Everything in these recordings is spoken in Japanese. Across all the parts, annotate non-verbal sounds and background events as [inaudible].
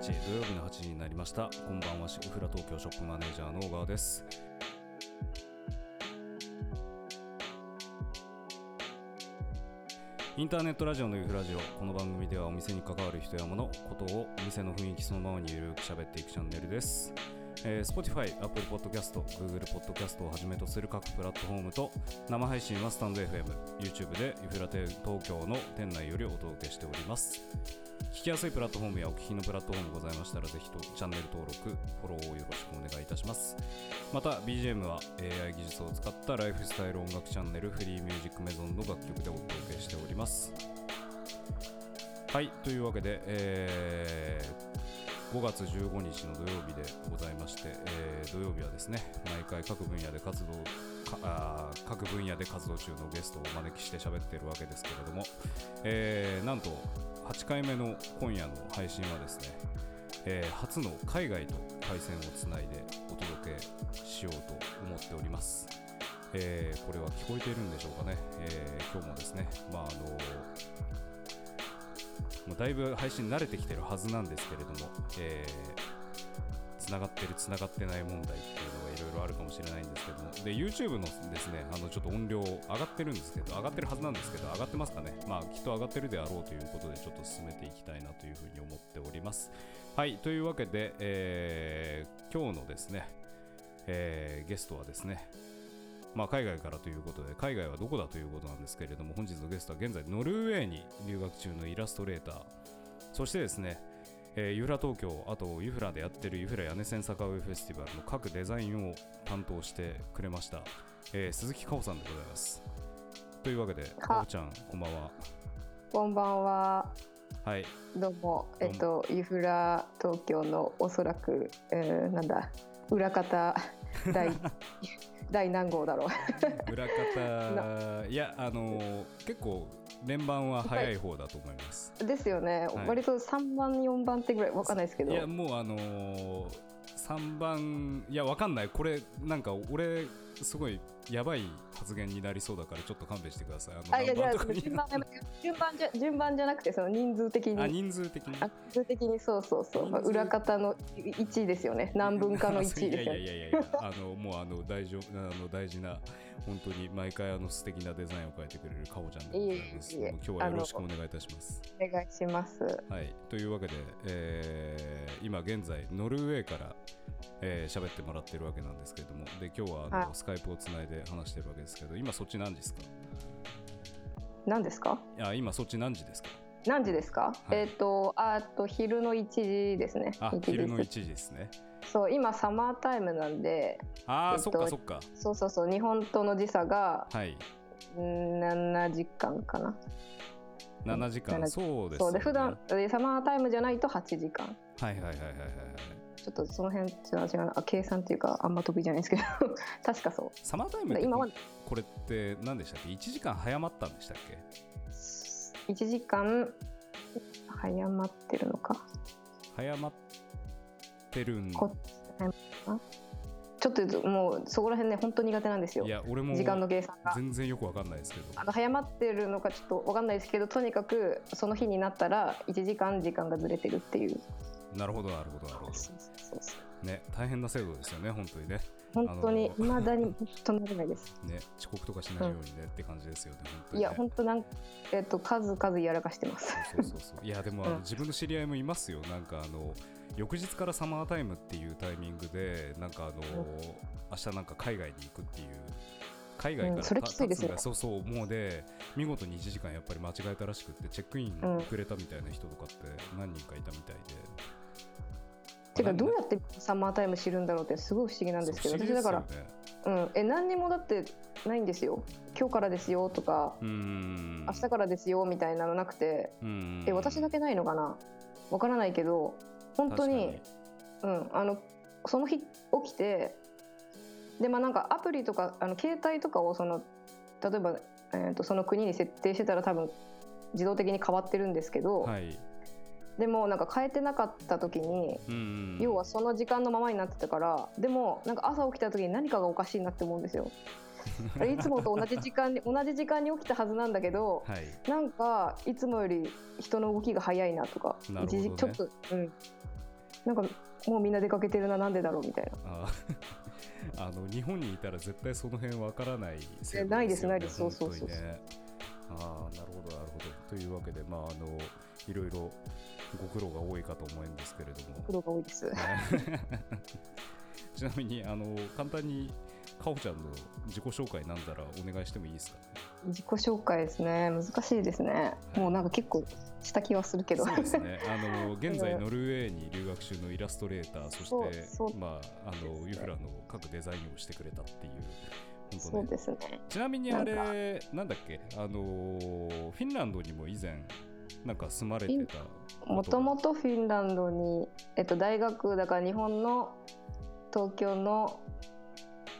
日土曜日の8時になりました。こんばんはシフラ東京ショップマネージャーの小川です。インターネットラジオのユフラジオ。この番組ではお店に関わる人や物ことをお店の雰囲気そのままにゆるく喋っていくチャンネルです。えー、Spotify、Apple Podcast、Google Podcast をはじめとする各プラットフォームと生配信はスタンド FM、YouTube でユフラテ東京の店内よりお届けしております。聞きやすいプラットフォームやお聞きのプラットフォームございましたらぜひとチャンネル登録、フォローをよろしくお願いいたします。また BGM は AI 技術を使ったライフスタイル音楽チャンネルフリーミュージックメゾンの楽曲でお届けしております。はい、というわけで、えー5月15日の土曜日でございまして、えー、土曜日はですね毎回各分野で活動か各分野で活動中のゲストをお招きして喋っているわけですけれども、えー、なんと8回目の今夜の配信はですね、えー、初の海外と回線をつないでお届けしようと思っております。えー、これは聞こえているんでしょうかね、えー、今日もですね、まああのもうだいぶ配信慣れてきてるはずなんですけれども、えー、つながってる、つながってない問題っていうのがいろいろあるかもしれないんですけども、で、YouTube のですね、あのちょっと音量上がってるんですけど、上がってるはずなんですけど、上がってますかね。まあ、きっと上がってるであろうということで、ちょっと進めていきたいなというふうに思っております。はい、というわけで、えー、今日のですね、えー、ゲストはですね、まあ、海外からということで海外はどこだということなんですけれども本日のゲストは現在ノルウェーに留学中のイラストレーター。そしてですね、えー、ユフラ東京あとユフラでやってるユフラ屋根線坂上フェスティバルの各デザインを担当してくれました、えー、鈴木かおさんでございます。というわけでか。おちゃんこんばんは。こんばんは。はい、どうも、えっと、ユフラ東京のおそらく、えー、なんだ、裏方第 [laughs] 第何号だろう。裏方。[laughs] いやあのー、結構連番は早い方だと思います。ですよね、はい、割と3番4番手ぐらいわかんないですけど。いやもうあのー、3番いやわかんない。これなんか俺すごいやばい発言になりそうだからちょっと勘弁してください。あ順番順番じゃ順番じゃなくてその人数的に。あ人数的に人数的にそうそう。そう裏方の1位ですよね。何分かの1位ですよね。いやいやいやいや。あのもうあの大丈夫。あの大事な本当に毎回あの素敵なデザインを描いてくれるかおちゃんでございます。いい今日はよろしくお願いいたします。お願いします。はい。というわけで、えー、今現在ノルウェーからえー、喋ってもらってるわけなんですけれども。で今日はあのスカイプをつないで話してるわけですけど今そっち何時ですか？何ですか？いや今そっち何時ですか？何時ですか、はい、えっ、ー、とあと昼の1時ですね。あ昼の1時ですね。そう今サマータイムなんでああ、えー、そっかそっか。そうそうそう日本との時差がはい。7時間かな。7時間そうです、ね、そうで普段サマータイムじゃないと8時間。はいはいはいはいはいちょっとその辺ちょっと違うな。計算っていうかあんま得意じゃないですけど。[laughs] 確かそう。サマータイムって今はこれって何でしたっけ？1時間早まったんでしたっけ？1時間早まってるのか？早まってるんちょっともうそこら辺ね本当苦手なんですよ。いや俺も時間の計算が。全然よく分かんないですけど。あの早まってるのかちょっと分かんないですけどとにかくその日になったら1時間時間がずれてるっていう。なるほどなるほどなるほどね大変な制度ですよね本当にね。本当にいまだに本当なれないです。[laughs] ね遅刻とかしないようにね、うん、って感じですよねね。いや本当なんえっと数々やらかしてます。そうそうそう。いやでも、うん、自分の知り合いもいますよ。なんかあの翌日からサマータイムっていうタイミングでなんかあの、うん、明日なんか海外に行くっていう海外から、うん、それきついですねそうそうもうで見事に1時間やっぱり間違えたらしくてチェックイン遅れたみたいな人とかって何人かいたみたいで、てかどうやってサマータイム知るんだろうってすごい不思議なんですけど、ね、私だから、うん、え何にもだってないんですよ。今日からですよとか明日からですよみたいなのなくてえ私だけないのかな？わからないけど本当にうんあのその日起きてでまあなんかアプリとかあの携帯とかをその例えば、えーと、とその国に設定してたら多分自動的に変わってるんですけど、はいでもなんか変えてなかった時に、うん、要はその時間のままになってたからでもなんか朝起きた時に何かがおかしいなって思うんですよ。[laughs] いつもと同じ時間に同じ時間に起きたはずなんだけど、はい、なんかいつもより人の動きが早いなとかな、ね、ちょっと、うん、なんかもうみんな出かけてるななんでだろうみたいな。あ [laughs] の日本にいたら絶対その辺わからないですよ、ね、ないですないです。そうそうそう。ね、ああなるほどなるほど。というわけでまああのいろいろご苦労が多いかと思うんですけれども。苦労が多いです。[laughs] ちなみにあの簡単にかおちゃんの自己紹介なんだらお願いしてもいいですか？ね。自己紹介ですね。難しいですね、はい、もうなんか結構した気はするけど。そうですね。あの [laughs] 現在ノルウェーに留学中のイラストレーターそしてまああのユフラの各デザインをしてくれたっていうね、そうですね。ちなみにあれなんだっけ？あのフィンランドにも以前なんか住まれてたもともとフィンランドに、えっと、大学だから日本の東京の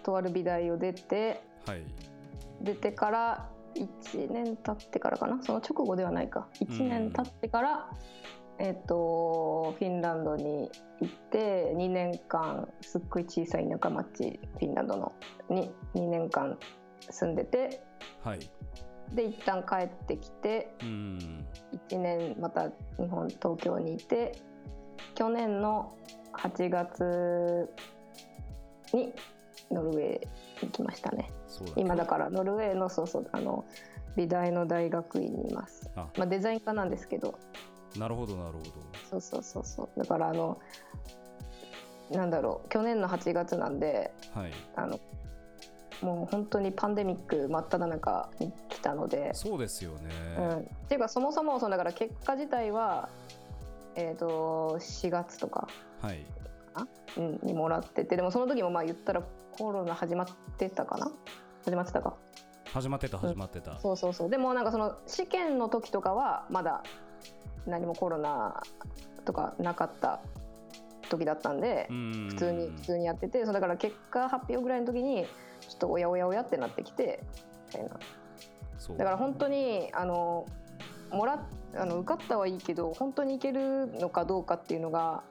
とある美大を出て、はい、出てから1年経ってからかな？その直後ではないか。1年経ってから、えっと、フィンランドに行って2年間すっごい小さい田舎町フィンランドのに2年間住んでて、はい、で一旦帰ってきて、うん、1年また日本東京にいて去年の8月にノルウェー行きましたね。今だからノルウェーのそうそうあの美大の大学院にいます。まあ、デザイン科なんですけど。なるほどなるほど。そうそうそうそう。だからあのなんだろう去年の8月なんで、はい、あのもう本当にパンデミック真っ只中に来たので。そうですよね、うん、っていうかそもそもそのだから結果自体はえーと、4月とか、はい。うん、にもらっててでもその時もまあ言ったらコロナ始まってたかな？始まってたか？始まってた始まってた、うん、そうそうそう。でもなんかその試験の時とかはまだ何もコロナとかなかった時だったんで普通に普通にやっててそだから結果発表ぐらいの時にちょっとおやおやおやってなってきてみたいな。だから本当にあのもらあの受かったはいいけど本当にいけるのかどうかっていうのが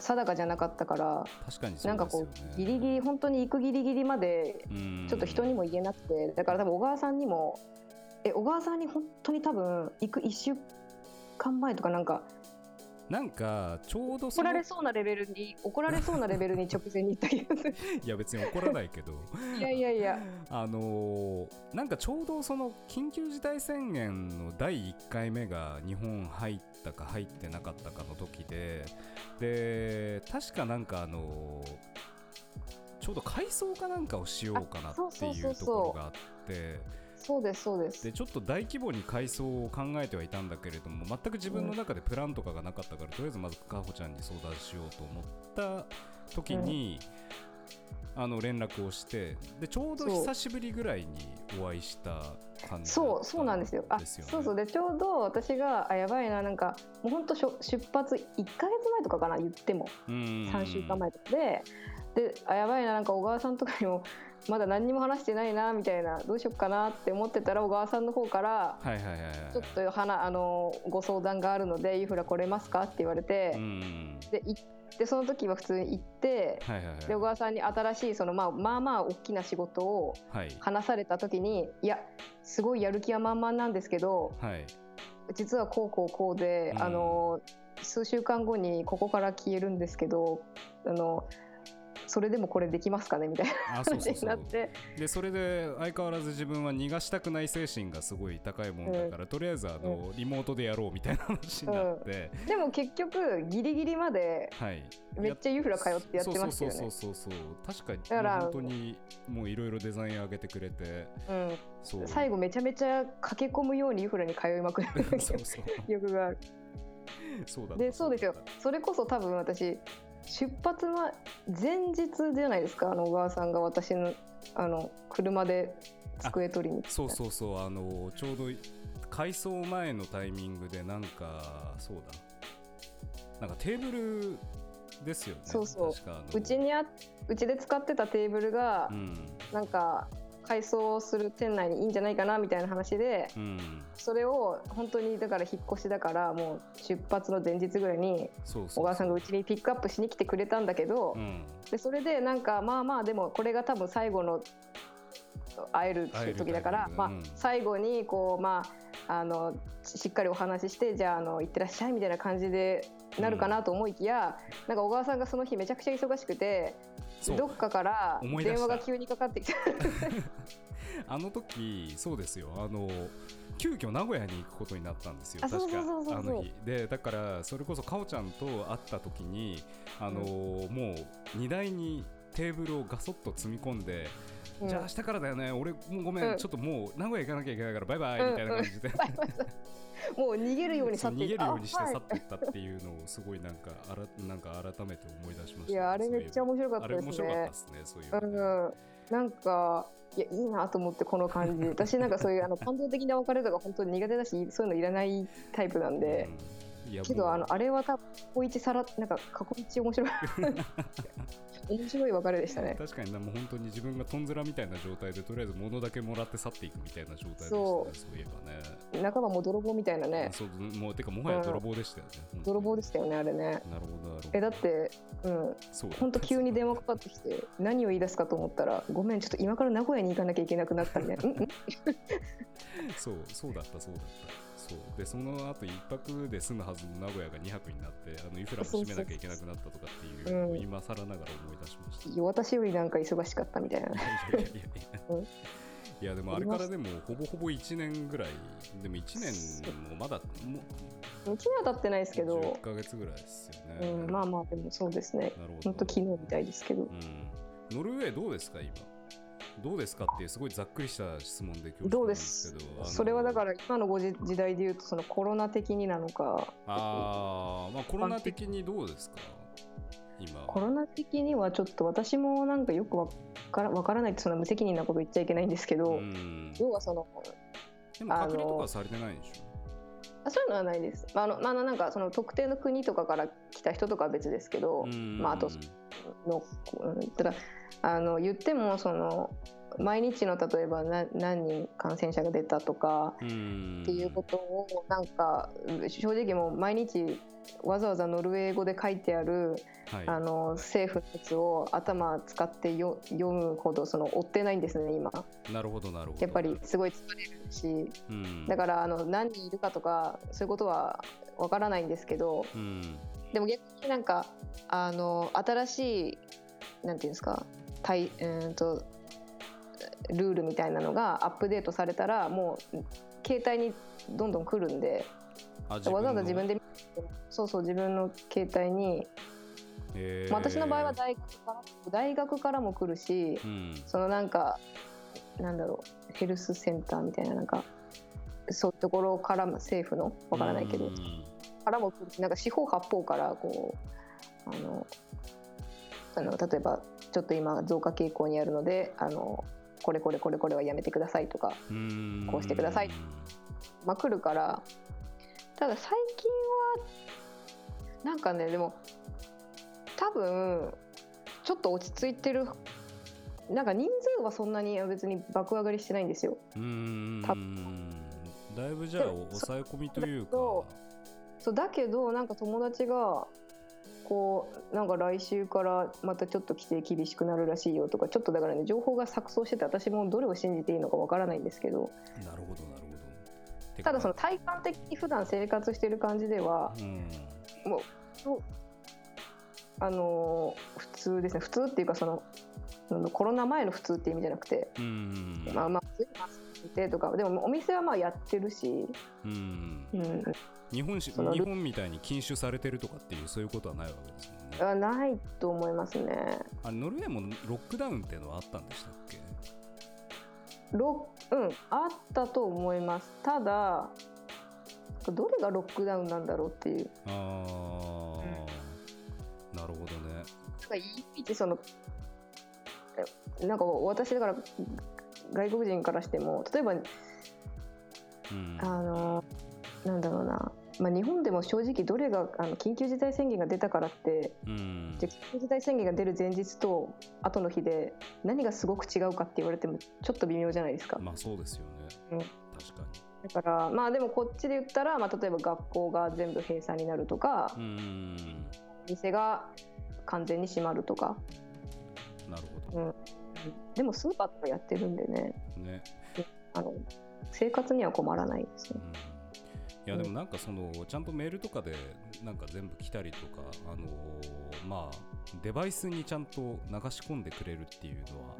定かじゃなかったから確かに、ね、なんかこうギリギリ本当に行くギリギリまでちょっと人にも言えなくてだから多分小川さんにもえ小川さんに本当に多分行く1週間前とかなんかなんかちょうど怒られそうなレベルに怒られそうなレベルに直前に行った気がする。[laughs] いや別に怒らないけど。いやいやいや。あのー、なんかちょうどその緊急事態宣言の第1回目が日本入ったか入ってなかったかの時でで確かなんかあのー、ちょうど改装かなんかをしようかなっていうところがあってそうですそうです。でちょっと大規模に改装を考えてはいたんだけれども全く自分の中でプランとかがなかったから、うん、とりあえずまずかほちゃんに相談しようと思った時に、うん、あの連絡をしてでちょうど久しぶりぐらいにお会いした感じそうそうなんですよ。あそうそう。でちょうど私があやばいななんかもう本当出発1か月前とかかな言っても。3週間前とかで。であやばいななんか小川さんとかにもまだ何にも話してないなみたいなどうしようかなって思ってたら小川さんの方からちょっとはあのご相談があるので「ユフラ来れますか?」って言われてで行ってその時は普通に行って、で小川さんに新しいその、まあ、まあまあ大きな仕事を話された時に、い、やすごいやる気は満々なんですけど、実はこうこうこうで、あの数週間後にここから消えるんですけどあのそれでもこれできますかねみたいな話になって。でそれで相変わらず自分は逃がしたくない精神がすごい高いもんだから、うん、とりあえずあの、うん、リモートでやろうみたいな話になって、うん、でも結局ギリギリまでめっちゃユフラ通ってやってましたよね。そうそうそうそう確かに。だから本当にもういろいろデザイン上げてくれて、うん、そう。最後めちゃめちゃ駆け込むようにユフラに通いまくる [laughs] そうそう記憶がある。そうだでそうですよ。それこそ多分私出発は前日じゃないですか。あの小川さんが私のあの車で机取りにそうそうそう。あのちょうど改装前のタイミングでなんかそうだ。なんかテーブルですよね。そうそう。うちにあうちで使ってたテーブルが、うん、なんか改装する店内にいいんじゃないかなみたいな話で、うん、それを本当にだから引っ越しだからもう出発の前日ぐらいに小川さんがうちにピックアップしに来てくれたんだけど、うん、でそれでなんかまあまあでもこれが多分最後の会える時だから、まあ、最後にこう、まあ、あのしっかりお話ししてじゃああの行ってらっしゃいみたいな感じでなるかなと思いきや、うん、なんか小川さんがその日めちゃくちゃ忙しくてどっかから電話が急にかかってきた。[laughs] あの時そうですよ。あの急遽名古屋に行くことになったんですよ。確か。あの日。でだからそれこそかおちゃんと会った時にあの、うん、もう荷台にテーブルをガソッと積み込んで、うん、じゃあ明日からだよね。俺もうごめん、うん、ちょっともう名古屋行かなきゃいけないからバイバイみたいな感じで、[laughs] もう逃げるように去っていった。逃げるようにして去っていったっていうのをすごいなんかあらなんか改めて思い出しました、ね、いやあれめっちゃ面白かったですね。あれ面白かったですねそういう、うん、なんかいやいいなと思ってこの感じ。私なんかそういうあの感動的な別れとか本当に苦手だしそういうのいらないタイプなんで、うん、けどあのあれは多分ここ一さらなんか過去一面白い [laughs] 面白い別れでしたね。[laughs] 確かにもう本当に自分がとんずらみたいな状態でとりあえず物だけもらって去っていくみたいな状態でしたねそう。そういえばね。仲間も泥棒みたいなね。そうもうてかもはや泥棒でしたよね、うん、泥棒でしたよねあれね。なるほどなるほど。えだってうん。そう本当急に電話かかってきて何を言い出すかと思ったらごめんちょっと今から名古屋に行かなきゃいけなくなったみたいな。[laughs] そうそうだったそうだったそう。でその後一泊で済むはずの名古屋が2泊になってあのインフラも閉めなきゃいけなくなったとかっていうのを今更ながら思い出しました、私よりなんか忙しかったみたいな。[laughs] いやでもあれからでもほぼほぼ1年ぐらいでも1年もまだも1年は経ってないですけど。1ヶ月ぐらいですよね、うん、まあまあでもそうですね。本当昨日みたいですけど、うん、ノルウェーどうですか今？どうですかっていうすごいざっくりした質問でどうです？それはだから今のご時代でいうとそのコロナ的になのか。ああまあコロナ的にどうですか？今。コロナ的にはちょっと私もなんかよくわからわからないってそんな無責任なこと言っちゃいけないんですけど。要はそのでも隔離とかされてないでしょ？あそういうのはないです。あの、まあ、なんかその特定の国とかから来た人とかは別ですけど、まあ、あとの、ただあの言ってもその毎日の例えば何人感染者が出たとかっていうことをなんか正直もう毎日わざわざノルウェー語で書いてある、はい、あの政府のやつを頭使ってよ読むほどその追ってないんですね今。なるほどなるほど。やっぱりすごい疲れるし、だからあの何人いるかとかそういうことはわからないんですけど、でも逆になんかあの新しいなんていうんですかたい、うんとルールみたいなのがアップデートされたらもう携帯にどんどん来るんでわざわざ自分でそうそう自分の携帯に、まあ、私の場合は大学から大学からも来るし、うん、そのなんかなんだろうヘルスセンターみたいななんかそういうところから政府の？わからないけど、うん、からも来るしなんか四方八方からこうあのあの例えばちょっと今増加傾向にあるのであのこれこれこれこれはやめてくださいとかこうしてください。まあ来るからただ最近はなんかねでも多分ちょっと落ち着いてるなんか人数はそんなに別に爆上がりしてないんですよ。うん。だいぶじゃあ抑え込みというか。そうだけどなんか友達がこうなんか来週からまたちょっと規制厳しくなるらしいよとかちょっとだからね情報が錯綜してて私もどれを信じていいのかわからないんですけど。なるほどなるほど。ただその体感的に普段生活してる感じでは、うん、もうあのー、普通ですね。普通っていうかそのコロナ前の普通っていう意味じゃなくて、うん、まあまあマスクてとかでもお店はまあやってるし、うん、うん、日本し日本みたいに禁酒されてるとかっていうそういうことはないわけですもんね。ないと思いますね。あノルウェーもロックダウンっていうのはあったんでしたっけ？ロうんあったと思います。ただどれがロックダウンなんだろうっていう。ああ、うん、なるほどね。なんかいいそのなんか私だから外国人からしても例えば、うん、あのなんだろうな、まあ、日本でも正直どれがあの緊急事態宣言が出たからって、うん、じゃ緊急事態宣言が出る前日と後の日で何がすごく違うかって言われてもちょっと微妙じゃないですか。まあそうですよね、うん、確かに。だからまあでもこっちで言ったら、まあ、例えば学校が全部閉鎖になるとか、うん、店が完全に閉まるとか。なるほど、うん。でもスーパーとかやってるんでね。ね。あの生活には困らないですね、うんいやでもなんかそのちゃんとメールとかでなんか全部来たりとかあのまあデバイスにちゃんと流し込んでくれるっていうのは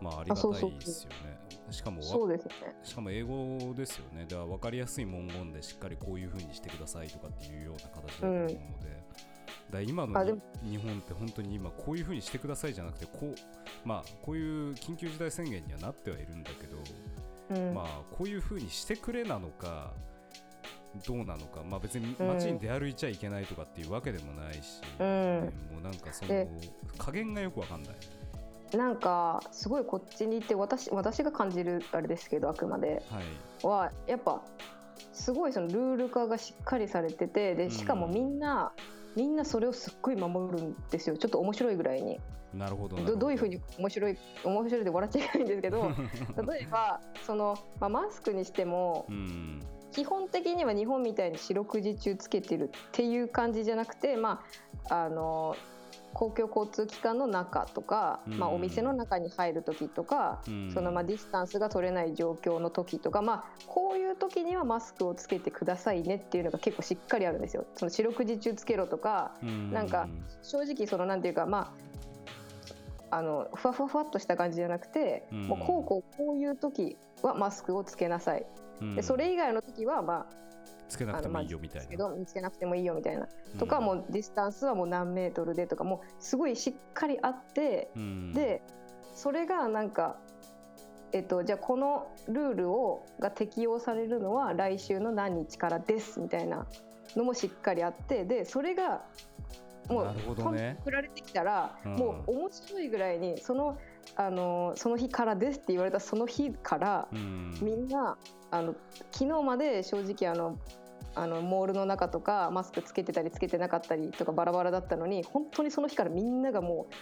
まあありがたいですよね。しかもそうです、ね、しかも英語ですよね。では分かりやすい文言でしっかりこういうふうにしてくださいとかっていうような形だと思うので、うん、だ今の日本って本当に今こういうふうにしてくださいじゃなくてこうまあこういう緊急事態宣言にはなってはいるんだけど、うん、まあこういうふうにしてくれなのか。どうなのか、まあ、別に街に出歩いちゃいけないとかっていうわけでもないし、うん、もうなんかその加減がよくわかんない。なんかすごいこっちにいて私私が感じるあれですけどあくまで。は、はい、やっぱすごいそのルール化がしっかりされててでしかもみんな、うん、みんなそれをすっごい守るんですよ。ちょっと面白いぐらいに。なるほど。どういうふうに面白い面白いで笑っちゃいけないんですけど [laughs] 例えばその、まあ、マスクにしても、うん、基本的には日本みたいに四六時中つけてるっていう感じじゃなくて、まあ、あの公共交通機関の中とか、うん、まあ、お店の中に入る時とか、うん、そのまあディスタンスが取れない状況の時とか、まあ、こういう時にはマスクをつけてくださいねっていうのが結構しっかりあるんですよ。その四六時中つけろとか、うん、なんか正直そのなんていうかまああのふわふわふわっとした感じじゃなくて、もうこうこうこういう時はマスクをつけなさいでそれ以外の時はまあつけなくてもいいよみたいな。つけなくてもいいよみたいな。とか、もうディスタンスはもう何メートルでとか、もうすごいしっかりあって、うん、で、それがなんか、えっと、じゃあこのルールをが適用されるのは来週の何日からですみたいなのもしっかりあって、で、それがもう、ね、送られてきたら、うん、もう面白いぐらいに、その、あのその日からですって言われたその日から、うん、みんなあの昨日まで正直あのあのモールの中とかマスクつけてたりつけてなかったりとかバラバラだったのに本当にその日からみんながもう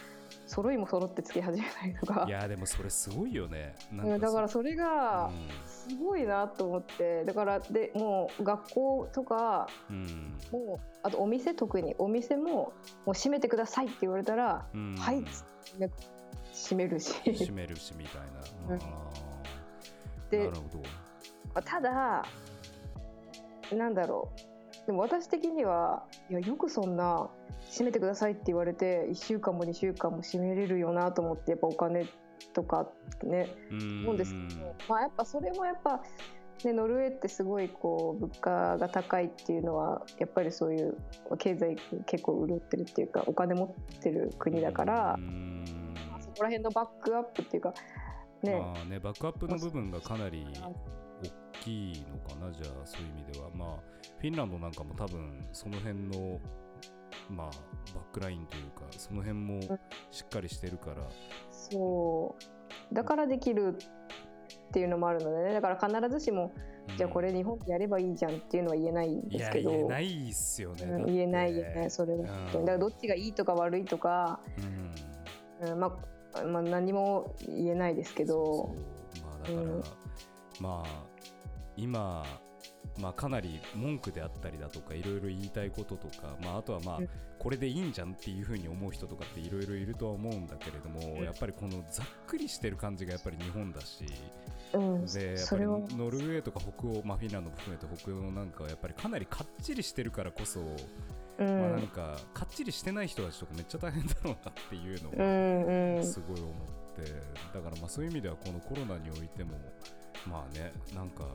揃いも揃ってつけ始めたりとか。いやでもそれすごいよね。だからそれがすごいなと思って、うん、だからでもう学校とか、うん、もうあとお店特にお店ももう閉めてくださいって言われたら、うん、はい閉めるし。閉めるしみたいな、でなるほど。ただなんだろう。でも私的にはいやよくそんな閉めてくださいって言われて1週間も2週間も閉めれるよなと思ってやっぱお金とかね思うんですけど、まあ、やっぱそれもやっぱ、ね、ノルウェーってすごいこう物価が高いっていうのはやっぱりそういう経済結構潤ってるっていうかお金持ってる国だから。そこら辺のバックアップっていうかね,、まあね、バックアップの部分がかなり大きいのかなじゃあそういう意味では。まあフィンランドなんかも多分その辺のまあバックラインというかその辺もしっかりしてるから、そう。だからできるっていうのもあるのでね。だから必ずしも、うん、じゃあこれ日本でやればいいじゃんっていうのは言えないんですけど。言えないっすよね、うん、言えないよねそれは。本当にだからどっちがいいとか悪いとか、うん、うん、まあまあ何も言えないですけど。まあだから、まあ今まあ、かなり文句であったりだとかいろいろ言いたいこととか、まあ、あとはまあこれでいいんじゃんっていうふうに思う人とかっていろいろいるとは思うんだけれども、やっぱりこのざっくりしてる感じがやっぱり日本だし、うん、でやっぱりノルウェーとか北欧、まあ、フィンランドも含めて北欧なんかはやっぱりかなりかっちりしてるからこそ、うん、まあ、なんかかっちりしてない人たちとかめっちゃ大変だろうなっていうのをすごい思ってだからまあそういう意味ではこのコロナにおいてもまあねなんか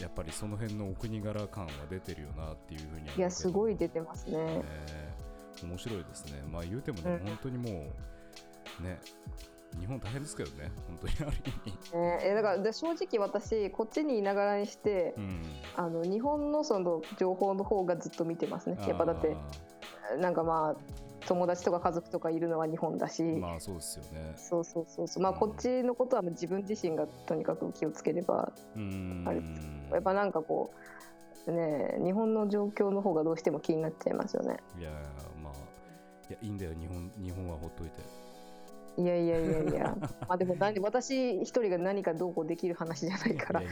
やっぱりその辺のお国柄感は出てるよなっていうふうにいやすごい出てますね、ね、面白いですね。まあ言うてもね、うん、本当にもうね日本大変ですけどね。本当にある意味、え。ー、だからで正直私こっちにいながらにして、うん、あの日本のその情報の方がずっと見てますね。やっぱだってなんかまあ友達とか家族とかいるのは日本だし。まあそうですよね。そうそうそうそう。まあこっちのことは自分自身がとにかく気をつければあれやっぱなんかこうね日本の状況の方がどうしても気になっちゃいますよね。いやまあいやいいんだよ。日本日本はほっといていやいやいやいや。[laughs] まあでも何私一人が何かどうこうできる話じゃないから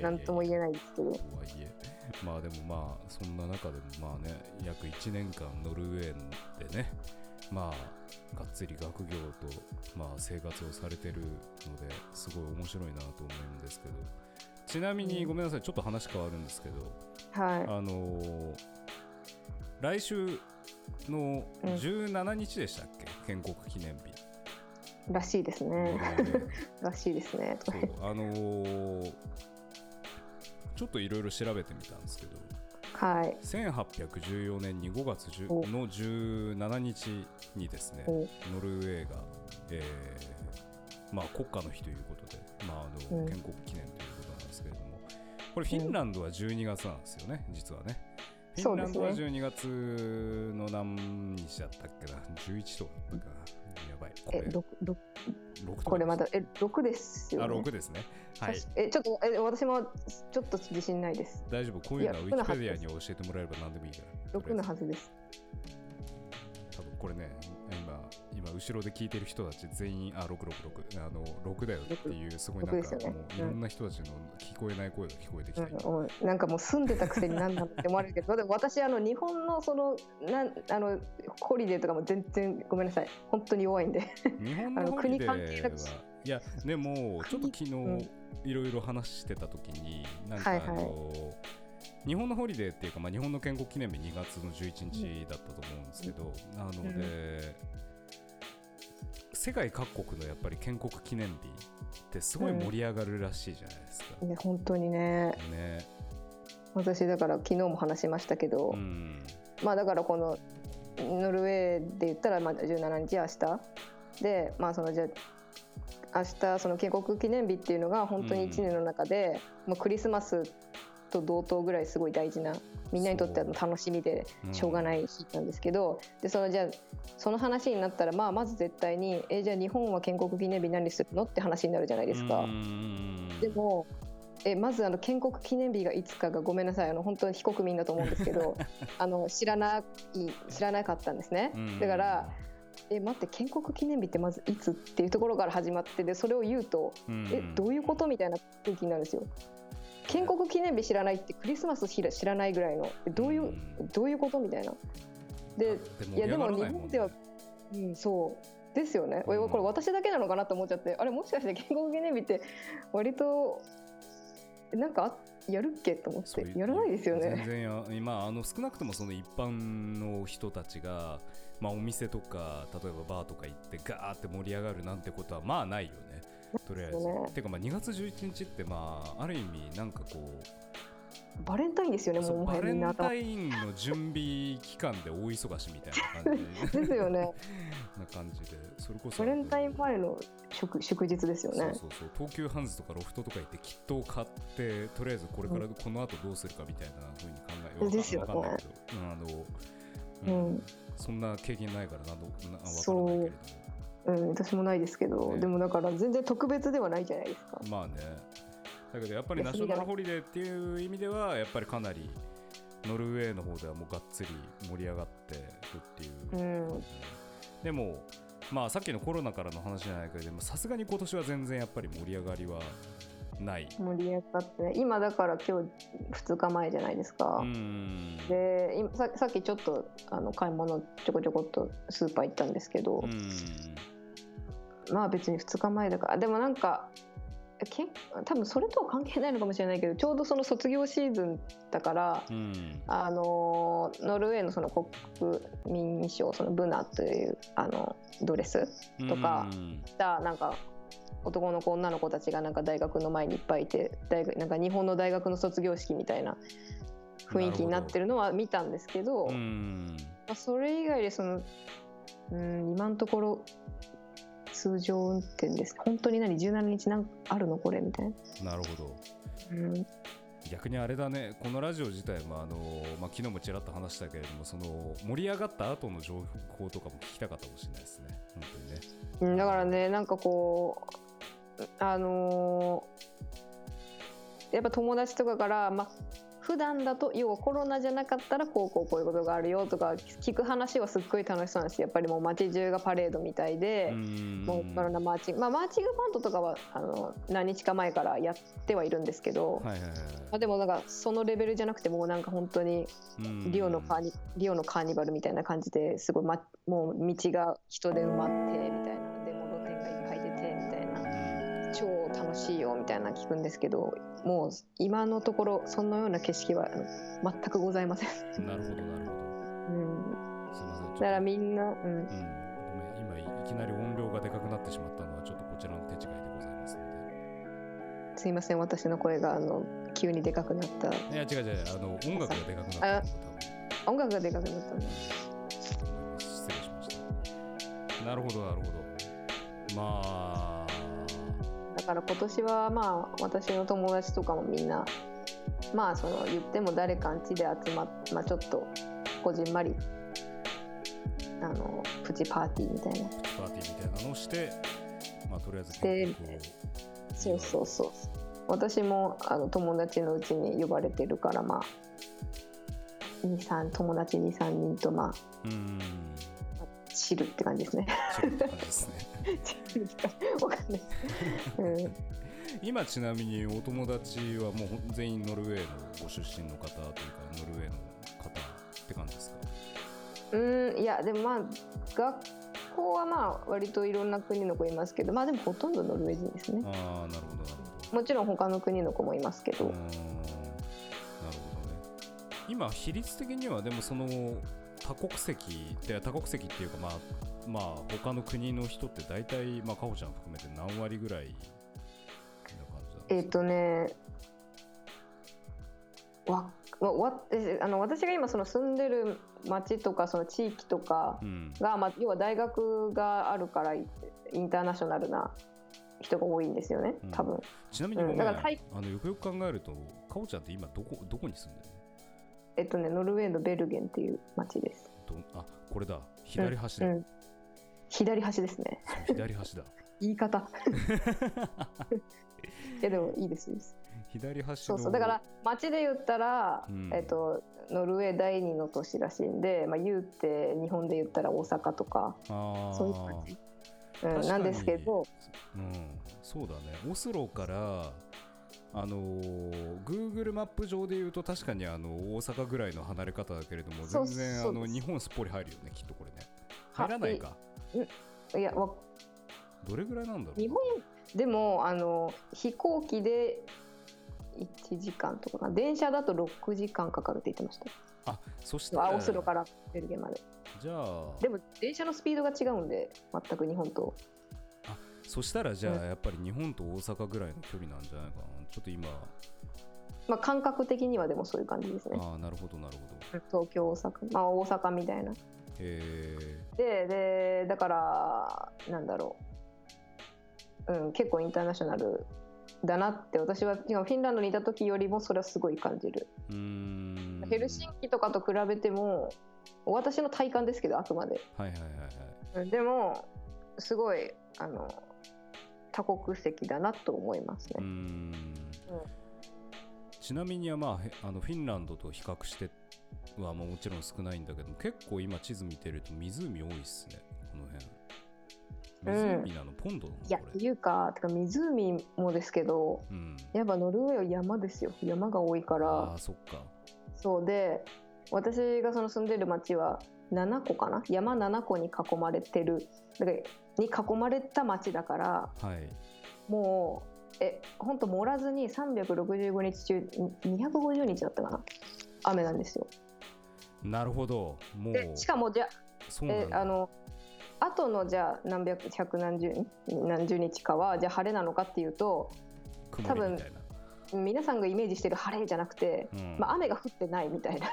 何とも言えないですけど。とはいえ。まあでもまあそんな中でもまあね約1年間ノルウェーでねまあがっつり学業と、まあ、生活をされてるのですごい面白いなと思うんですけど。ちなみにごめんなさいちょっと話変わるんですけど、はい、あのー、来週の17日でしたっけ、建国記念日らしいですね。らしいですね。あのー、ちょっといろいろ調べてみたんですけど、はい、1814年に5月の17日にですね、ノルウェーが、えーまあ、国家の日ということで、まあ、あの建国記念ということなんですけれども、これフィンランドは12月なんですよね、実はね。フィンランドは12月の何日だったっけな、11とかだったかな。やばい。これ、6, 6これまだ、え、6ですよ、ね。あ、6ですね。はい。え、ちょっと、え、私もちょっと自信ないです。大丈夫。こういうのはウィキペディアに教えてもらえれば何でもいいから。6のはずです。多分これね、今、今後ろで聞いてる人たち全員、あ、666、あの、6だよっていう、すごいなんか、ね、もういろんな人たちの聞こえない声が聞こえてきて、うん、なんかもう住んでたくせに何だって思われるけど、[laughs] でも私、あの、日本のその、なんあの、ホリデーとかも全然、ごめんなさい、本当に弱いんで。日本のホリデーは、[laughs] いや、でも、ちょっと昨日、いろいろ話してた時に、なんかあの、はいはい。日本のホリデーっていうか、まあ、日本の建国記念日2月の11日だったと思うんですけど、うん、なので、うん、世界各国のやっぱり建国記念日ってすごい盛り上がるらしいじゃないですか。うん、ね本当にね。ね。私だから昨日も話しましたけど、うん、まあだからこのノルウェーで言ったらまあ17日明日。でまあそのじゃ明日その建国記念日っていうのが本当に1年の中で、もうクリスマスと同等ぐらいすごい大事なみんなにとっては楽しみでしょうがない日なんですけど、うん、でそのじゃあその話になったら、まあ、まず絶対にえじゃあ日本は建国記念日何するのって話になるじゃないですか。でもえまずあの建国記念日がいつかがごめんなさいあの本当に非国民だと思うんですけど [laughs] あの知らない知らなかったんですね。だからえ待って建国記念日ってまずいつっていうところから始まってでそれを言うと、えどういうことみたいな空気になるんですよ。建国記念日知らないってクリスマス知らないぐらいのどういう、どういうことみたいな。でいやでも日本では、うん、そう。ですよね、これ私だけなのかなと思っちゃって。あれもしかして建国記念日って割となんかやるっけと思って。やらないですよね。全然や今あの少なくともその一般の人たちが、まあ、お店とか例えばバーとか行ってガーって盛り上がるなんてことはまあないよね。とりあえず。ね、ていうかまあ2月11日ってまあある意味なんかこうバレンタインですよねもうバレンタインの準備期間で大忙しみたいな感じで。[laughs] すよね。[laughs] な感じで。それこそバレンタイン前の祝祝日ですよね。そうそう東急ハンズとかロフトとか行ってキットを買ってとりあえずこれからこの後どうするかみたいなふうに考え、うん、ですよね、うん、あの、うん、そんな経験ないからなんど分からないけれどもうん、私もないですけど、ね、でもだから全然特別ではないじゃないですか。まあね。だけどやっぱりナショナルホリデーっていう意味ではやっぱりかなりノルウェーの方ではもうがっつり盛り上がってるっていう、うん、でもまあさっきのコロナからの話じゃないけどさすがに今年は全然やっぱり盛り上がりはない。盛り上がってね今だから今日2日前じゃないですか。で今ささっきちょっとあの買い物ちょこちょこっとスーパー行ったんですけどまあ別に2日前だから。でもなんかけ多分それとは関係ないのかもしれないけどちょうどその卒業シーズンだから、うん、あのノルウェーのその国民衣装そのブナというあのドレスとか着たなんか男の子女の子たちがなんか大学の前にいっぱいいて大学なんか日本の大学の卒業式みたいな雰囲気になってるのは見たんですけどまあ、それ以外でそのうん今のところ通常運転です本当に何？17日なん？あるの？これみたいな。なるほど、うん、逆にあれだね。このラジオ自体もあの、まあ、昨日もちらっと話したけれどもその盛り上がった後の情報とかも聞きたかったかもしれないですね。本当にね、だからねなんかこうあのー、やっぱ友達とかから、まあ、普段だと要はコロナじゃなかったらこうこうこういうことがあるよとか聞く話はすっごい楽しそうなんですやっぱりもう街中がパレードみたいでもうコロナマーチングまあマーチングバンドとかはあの何日か前からやってはいるんですけど、はいはいはい、まあ、でもなんかそのレベルじゃなくてもうなんか本当にリオのカーニリオのカーニバルみたいな感じですごい、ま、もう道が人で埋まってみたいな楽しいよみたいな聞くんですけどもう今のところそのような景色は全くございません。なるほどなるほど。うん。すみません。だからみんな、うん。うん、ごめん今いきなり音量がでかくなってしまったのはちょっとこちらの手違いでございますので。すいません私の声があの急にでかくなった。いや違う違うあの音楽がでかくなった音楽がでかくなったん失礼しました。なるほどなるほど。まあ。だから今年はまあ私の友達とかもみんなまあその言っても誰かんちで集まって、まあ、ちょっとこじんまりあのプチパーティーみたいな。パーティーみたいなのをしてまあとりあえずでそうそうそう私もあの友達のうちに呼ばれてるからまあ23友達23人とまあうん知るって感じですね。[laughs] 知るって感じですね。わかんない。うん、今ちなみにお友達はもう全員ノルウェーのご出身の方というかノルウェーの方って感じですか？うんいやでもまあ学校はまあ割といろんな国の子いますけどまあでもほとんどノルウェー人ですね。ああなるほどなるほど。もちろん他の国の子もいますけど。なるほどね。今比率的にはでもその多国籍で多国籍っていうかまあまあ他の国の人って大体まあかほちゃん含めて何割ぐらいえっ、とねわわあの私が今その住んでる町とかその地域とかが、うん、まあ、要は大学があるからインターナショナルな人が多いんですよね多分、うん、ちなみに、うん、だからあのよくよく考えるとかほちゃんって今どこどこに住んでるの？えっとね、ノルウェーのベルゲンっていう町です。あ、これだ。左端だ、うんうん、左端ですね。左端だ。[laughs] 言い方。[laughs] いや、でもいいです。左端そうそう。だから、町で言ったら、うん、えっと、ノルウェー第二の都市らしいんで、まあ、言うて日本で言ったら大阪とか、そういう感じ。うん、なんですけど、うん、そうだね。オスロからあのー、Google マップ上で言うと確かにあの大阪ぐらいの離れ方だけれども全然あの日本すっぽり入るよねきっとこれね。入らないか？いやわどれぐらいなんだろう？日本でもあの飛行機で1時間とか電車だと6時間かかるって言ってました。あそしてあオスロからベルゲンまで。じゃあでも電車のスピードが違うんで全く日本と。あそしたらじゃあやっぱり日本と大阪ぐらいの距離なんじゃないかな。ちょっと今。まあ感覚的にはでもそういう感じですね。ああなるほどなるほど。東京大阪。まあ大阪みたいな。へえででだからなんだろう。うん結構インターナショナルだなって私は今フィンランドにいた時よりもそれはすごい感じる。うん。ヘルシンキとかと比べても私の体感ですけどあくまで。はいはいはいはい。でもすごいあの多国籍だなと思いますね。うん、ちなみには、まあ、あのフィンランドと比較してはもちろん少ないんだけど結構今地図見てると湖多いっすね。この辺。湖なの、うん、ポンドいやっていうかてか湖もですけど、うん、やっぱノルウェーは山ですよ。山が多いから。あそっか。そうで私がその住んでる町は7個かな？山7個に囲まれてるだからに囲まれた町だから、はい、もうえ本当盛らずに365日中250日だったかな？雨なんですよ。なるほど。もうしかもじゃえあの後のじゃあ何百百何十何十日かはじゃあ晴れなのかっていうと多分皆さんがイメージしてる晴れじゃなくて、うん、まあ、雨が降ってないみたいな。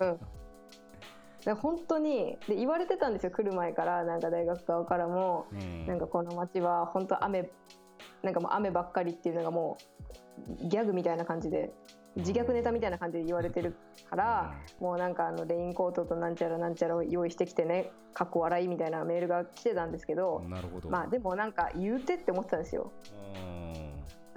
[laughs] うんで本当にで言われてたんですよ来る前からなんか大学側からも、うん、なんかこの街は本当雨なんかもう雨ばっかりっていうのがもうギャグみたいな感じで自虐ネタみたいな感じで言われてるから、うん、もうなんかあのレインコートとなんちゃらなんちゃらを用意してきてねかっこ笑いみたいなメールが来てたんですけどまあでもなんか言うてって思ってたんですよ。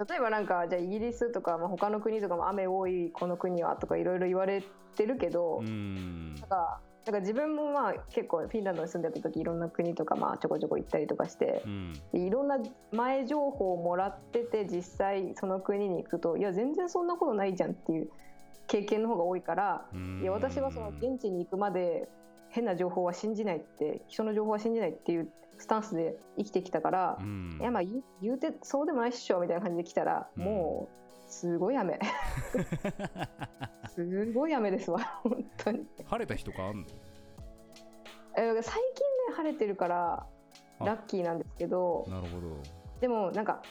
例えばなんかじゃあイギリスとか、まあ、他の国とかも雨多いこの国はとかいろいろ言われてるけど、うん、なんかだから自分もまあ結構フィンランドに住んでた時いろんな国とかまあちょこちょこ行ったりとかして、うん、いろんな前情報をもらってて実際その国に行くといや全然そんなことないじゃんっていう経験の方が多いから、いや私はその現地に行くまで変な情報は信じないって人の情報は信じないっていうスタンスで生きてきたから、うん、いやまあ言うてそうでもないっしょみたいな感じで来たら、うん、もうすごい雨。すごい雨ですわ本当に。晴れた日とかあんの？え最近ね晴れてるからラッキーなんですけどなるほど。でもなんか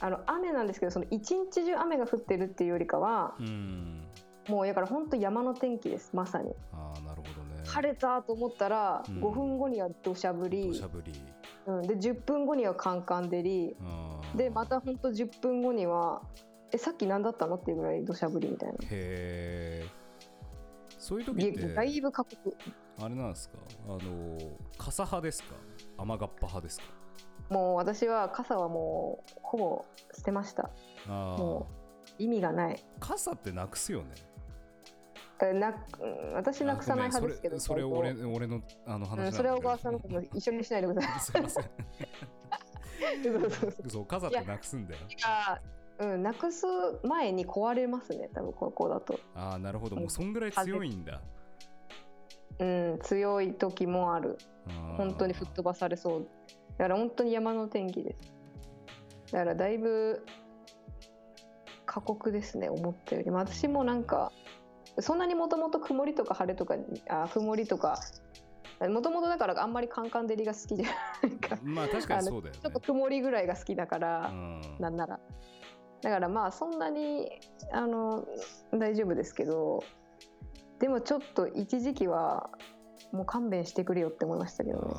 あの雨なんですけどその一日中雨が降ってるっていうよりかは、うん、もうだから本当山の天気ですまさに。ああなるほどね。晴れたと思ったら、5分後には土砂降り、土砂降りうん、で10分後にはカンカン照り。でまた本当10分後にはえさっき何だったのっていうぐらい土砂降りみたいな。へえそういう時ってだいぶ過酷。あれなんですか？あの傘派ですか？雨がっぱ派ですか？もう私は傘はもうほぼ捨てました。もう意味がない。傘ってなくすよねな私なくさない派ですけどそれ俺俺のあの話それは小川さんのこと一緒にしないでください。[laughs] すいません。そう傘ってなくすんだよ。うん、なくす前に壊れますね多分ここだと。ああなるほど。もうそんぐらい強いんだ。うん強い時もある。本当に吹っ飛ばされそう。だから本当に山の天気です。だからだいぶ過酷ですね思ったより。私もなんかそんなにもともと曇りとか晴れとかあ曇りとかもともとだからあんまりカンカン照りが好きじゃないか。まあ確かにそうだよ、ね、ちょっと曇りぐらいが好きだから、うん、なんなら。だからまあそんなにあの大丈夫ですけどでもちょっと一時期はもう勘弁してくれよって思いましたけどね。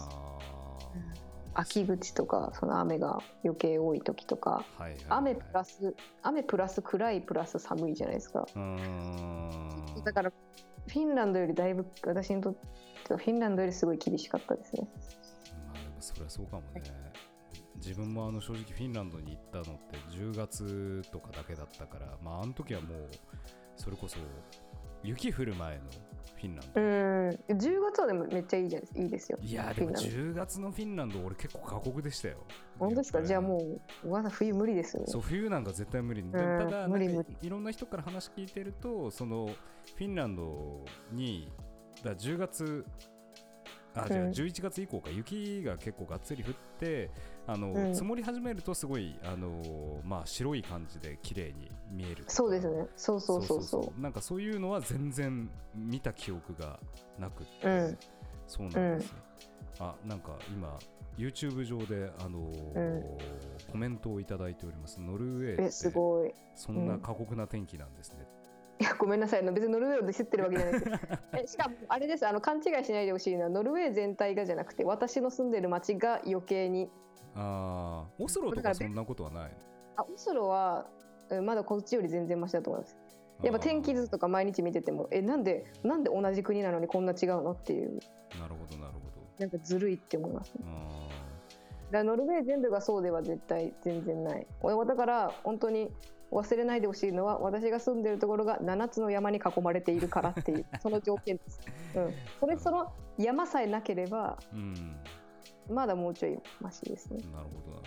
秋口とかその雨が余計多い時とか、はいはいはい、雨プラス雨プラス暗いプラス寒いじゃないですか。だからフィンランドよりだいぶ私にとってはフィンランドよりすごい厳しかったですね。まあでもそれはそうかもね、自分もあの正直フィンランドに行ったのって10月とかだけだったからまああの時はもうそれこそ雪降る前のフィンランド。うん。10月はでもめっちゃいいじゃないですかいいですよいやでも10月のフィンランド俺結構過酷でしたよ。本当ですか？じゃあもうまだ冬無理ですよね。そう冬なんか絶対無理。ただいろんな人から話聞いてるとそのフィンランドにだ10月あじゃあ11月以降か、雪が結構がっつり降ってあの、うん、積もり始めるとすごいあの、まあ、白い感じで綺麗に見えるそうですね。そうそうそうそう。なんかそういうのは全然見た記憶がなくて、うん、そうなんですね、うん、あなんか今 YouTube 上で、あのー、コメントをいただいております。ノルウェーってすごい。そんな過酷な天気なんですね、いやごめんなさい。別にノルウェーをディスってるわけじゃないですしかもあれです。あの勘違いしないでほしいのはノルウェー全体がじゃなくて私の住んでる町が余計にああオスロとかそんなことはないあオスロはまだこっちより全然マシだと思います。やっぱ天気図とか毎日見ててもえなんでなんで同じ国なのにこんな違うのっていう。なるほどなるほど。なんかずるいって思いますね。だノルウェー全部がそうでは絶対全然ない。だから本当に忘れないでほしいのは私が住んでるところが7つの山に囲まれているからっていうその条件です、うん、それその山さえなければ、うん、まだもうちょいマシですね。なるほど。なるほど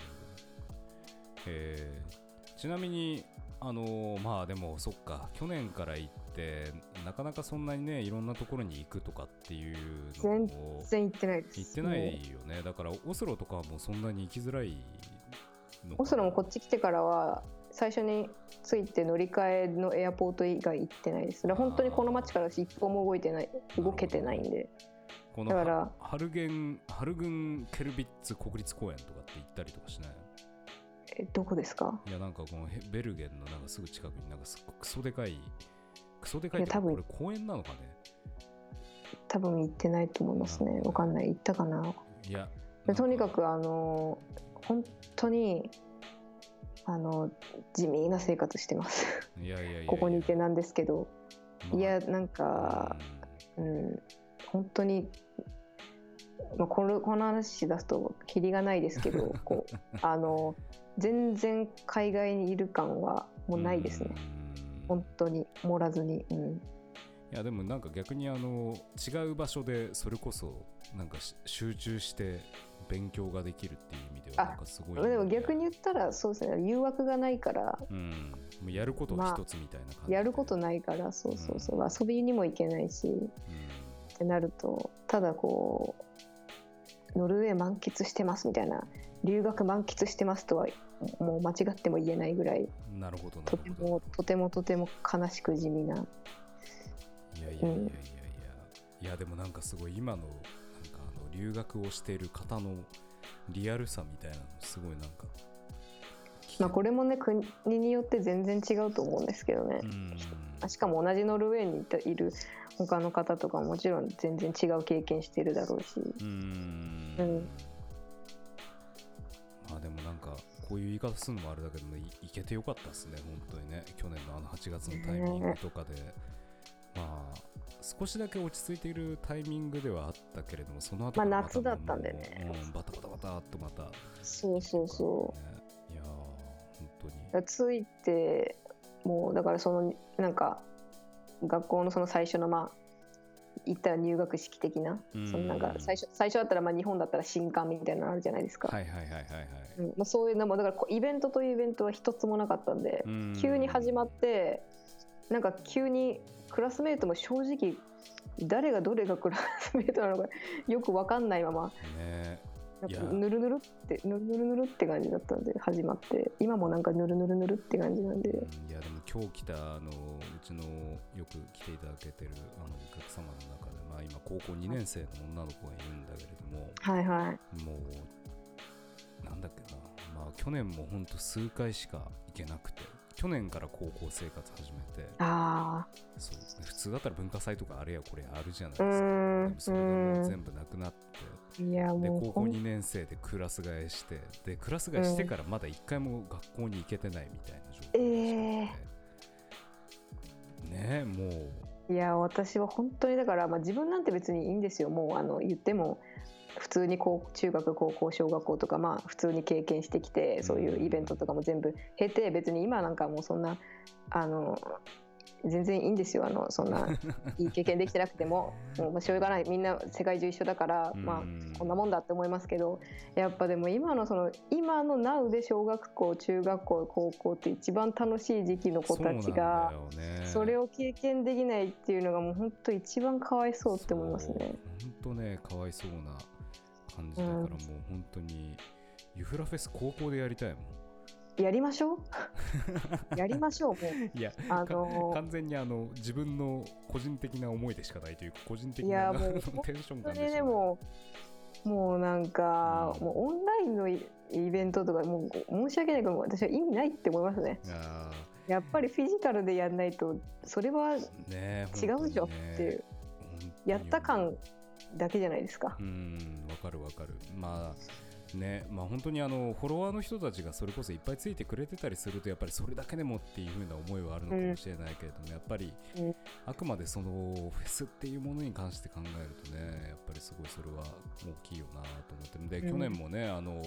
えー、ちなみにあのー、まあでもそっか去年から行ってなかなかそんなにねいろんなところに行くとかっていうのを全然行ってないです。行ってないよね。だからオスロとかはもうそんなに行きづらいオスロもこっち来てからは最初に着いて乗り換えのエアポート以外行ってないです。本当にこの街から一歩も動いてない動けてないんでこのだから。ハルゲンハルグンケルビッツ国立公園とかって行ったりとかしない？えどこですか？いやなんかこのベルゲンのなんかすぐ近くになんかすクソでかいクソでかいってこれ公園なのかね？多分行ってないと思いますね。わかんない。行ったかな？いやとにかくあの本当にあの地味な生活してます。いやいやここにいてなんですけど、まあ、いやなんか、うん、本当にまあ、このこの話し出すときりがないですけど [laughs] こうあの全然海外にいる感はもうないですね。本当に盛らずに、うん、いやでもなんか逆にあの違う場所でそれこそなんか集中して勉強ができるっていう意味ではなんかすごい、でも逆に言ったらそうですね誘惑がないから、うん、もうやること一つみたいな感じ、まあ、やることないからそうそうそう、うん、遊びにも行けないし、うん、ってなるとただこうノルウェー満喫してますみたいな留学満喫してますとはもう間違っても言えないぐらいなるほどとてもとてもとても悲しく地味な。いやいやいやいやいや、うん、いやでもなんかすごい今のなんかあの留学をしている方のリアルさみたいなのすごいなんかまあこれもね国によって全然違うと思うんですけどね、しかも同じノルウェーにいる他の方とかももちろん全然違う経験してるだろうし。うん、うん、まあでもなんかこういう言い方するのもあれだけどねいけてよかったですね本当にね。去年のあの8月のタイミングとかで、ね、まあ少しだけ落ち着いているタイミングではあったけれどもその後まあ夏だったんでね、うん、バタバタバタっとまた。そうそうそう、ね、いや本当に。ついてもうだからそのなんか学校のその最初のまあ行ったら入学式的な、そのなんか最初最初だったらまあ日本だったら新刊みたいなのあるじゃないですか。そういうのもだからイベントというイベントは一つもなかったんで、急に始まってなんか急にクラスメートも正直誰がどれがクラスメートなのかよく分かんないまま、ね、ぬるぬるってぬるぬるぬるって感じだったんで始まって。今もなんかぬるぬるぬるって感じなんで、いやでも今日来たあのうちのよく来ていただけてるあのお客様の中で、まあ、今高校2年生の女の子がいるんだけれども、はいはい、もうなんだっけな、まあ、去年も本当数回しか行けなくて去年から高校生活始めて。あそう。ですね普通だったら文化祭とかあれやこれあるじゃないですか。でもそれがもう全部なくなって。いやで高校2年生でクラス替えしてでクラス替えしてからまだ1回も学校に行けてないみたいな状況で、ね、えー、ねもう。いや私は本当にだから、まあ、自分なんて別にいいんですよ。もうあの言っても普通に高中学高校小学校とかまあ普通に経験してきてそういうイベントとかも全部経て別に今なんかもうそんなあの全然いいんですよ。あのそんな [laughs] いい経験できてなくても。もうしょうがない。みんな世界中一緒だから、まあ、こんなもんだって思いますけど。やっぱでも今のその今の NOW で小学校中学校高校って一番楽しい時期の子たちがそれを経験できないっていうのがもう本当一番かわいそうって思いますね。本当ねかわいそうな感じだからもう本当にユフラフェス高校でやりたいもん。やりましょう。[laughs] やりましょうもう。いや、あのー、完全にあの自分の個人的な思いでしかないというか個人的な [laughs] テンション感ででももうなんか、うん、もうオンラインのイベントとかもう申し訳ないけど私は意味ないって思いますね。やっぱりフィジカルでやんないとそれは違うじゃんっていう、ね、やった感だけじゃないですか。うんわかるわかる。まあねまあ、本当にあのフォロワーの人たちがそれこそいっぱいついてくれてたりするとやっぱりそれだけでもっていう風な思いはあるのかもしれないけれども、うん、やっぱり、あくまでそのフェスっていうものに関して考えるとねやっぱりすごいそれは大きいよなと思ってで、去年もねあの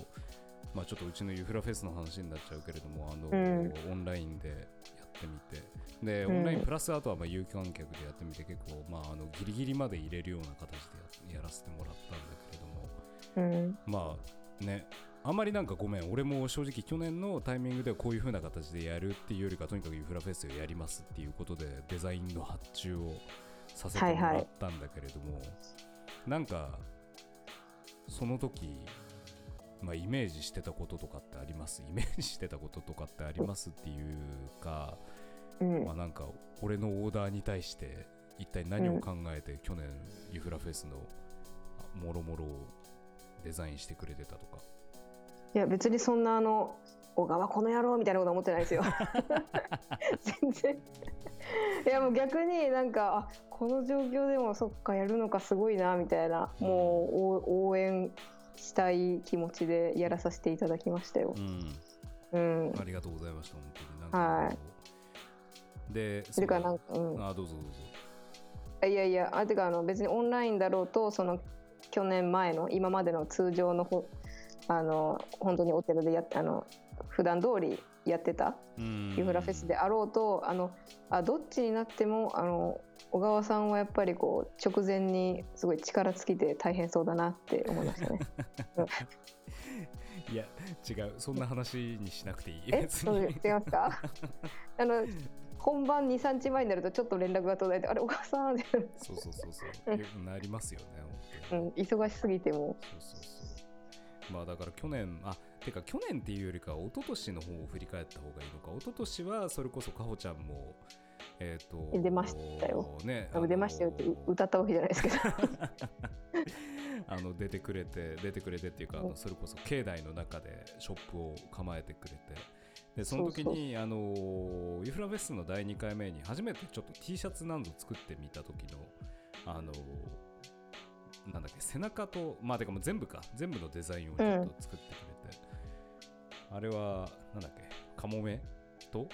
まあ、ちょっとうちのユフラフェスの話になっちゃうけれどもあの、オンラインでやってみて。でオンラインプラスあとはまあ有観客でやってみて結構、まあ、あのギリギリまで入れるような形でやらせてもらったんだけれども、うん、まあねあんまりなんかごめん俺も正直去年のタイミングではこういう風な形でやるっていうよりかとにかくユフラフェスをやりますっていうことでデザインの発注をさせてもらったんだけれども、はいはい、なんかその時まあ、イメージしてたこととかってあります？イメージしてたこととかってありますっていうか、うん、まあ、なんか俺のオーダーに対して一体何を考えて去年ユフラフェスのもろもろをデザインしてくれてたとか。いや別にそんなあの小川この野郎みたいなこと思ってないですよ。[laughs] 全然。いやもう逆になんかあこの状況でもそっかやるのかすごいなみたいなもう応援したい気持ちでやらさせていただきましたよ。うん、うん、ありがとうございました本当に。なんかはいでそれからなんか、うん、あどうぞどうぞ。いやいやあてかあの別にオンラインだろうとその去年前の今までの通常のほあの本当にお寺でやあの普段通りやってたユフラフェスであろうとあのあどっちになってもあの小川さんはやっぱりこう直前にすごい力尽きて大変そうだなって思いましたね。[laughs] いや違う。そんな話にしなくていい。え？そう違いますか？[laughs] あの本番23日前になるとちょっと連絡が途絶えてあれ小川さんって。そうそうそうそう。なりますよねうん、忙しすぎても。そうそうそう。まあだから去年あてか去年っていうよりか一昨年の方を振り返った方がいいのか一昨年はそれこそかほちゃんもえっ、ー、と出ましたよ、ね、出ましたよって歌ったわけじゃないですけど。[laughs] あの出てくれて出てくれてっていうか、あのそれこそ境内の中でショップを構えてくれてでその時にあのユフラフェスの第2回目に初めてちょっと T シャツなんぞ作ってみた時のあのなんだっけ背中とまあてかもう全部か。全部のデザインをちょっと作ってくれて、うん、あれはなんだっけカモメと？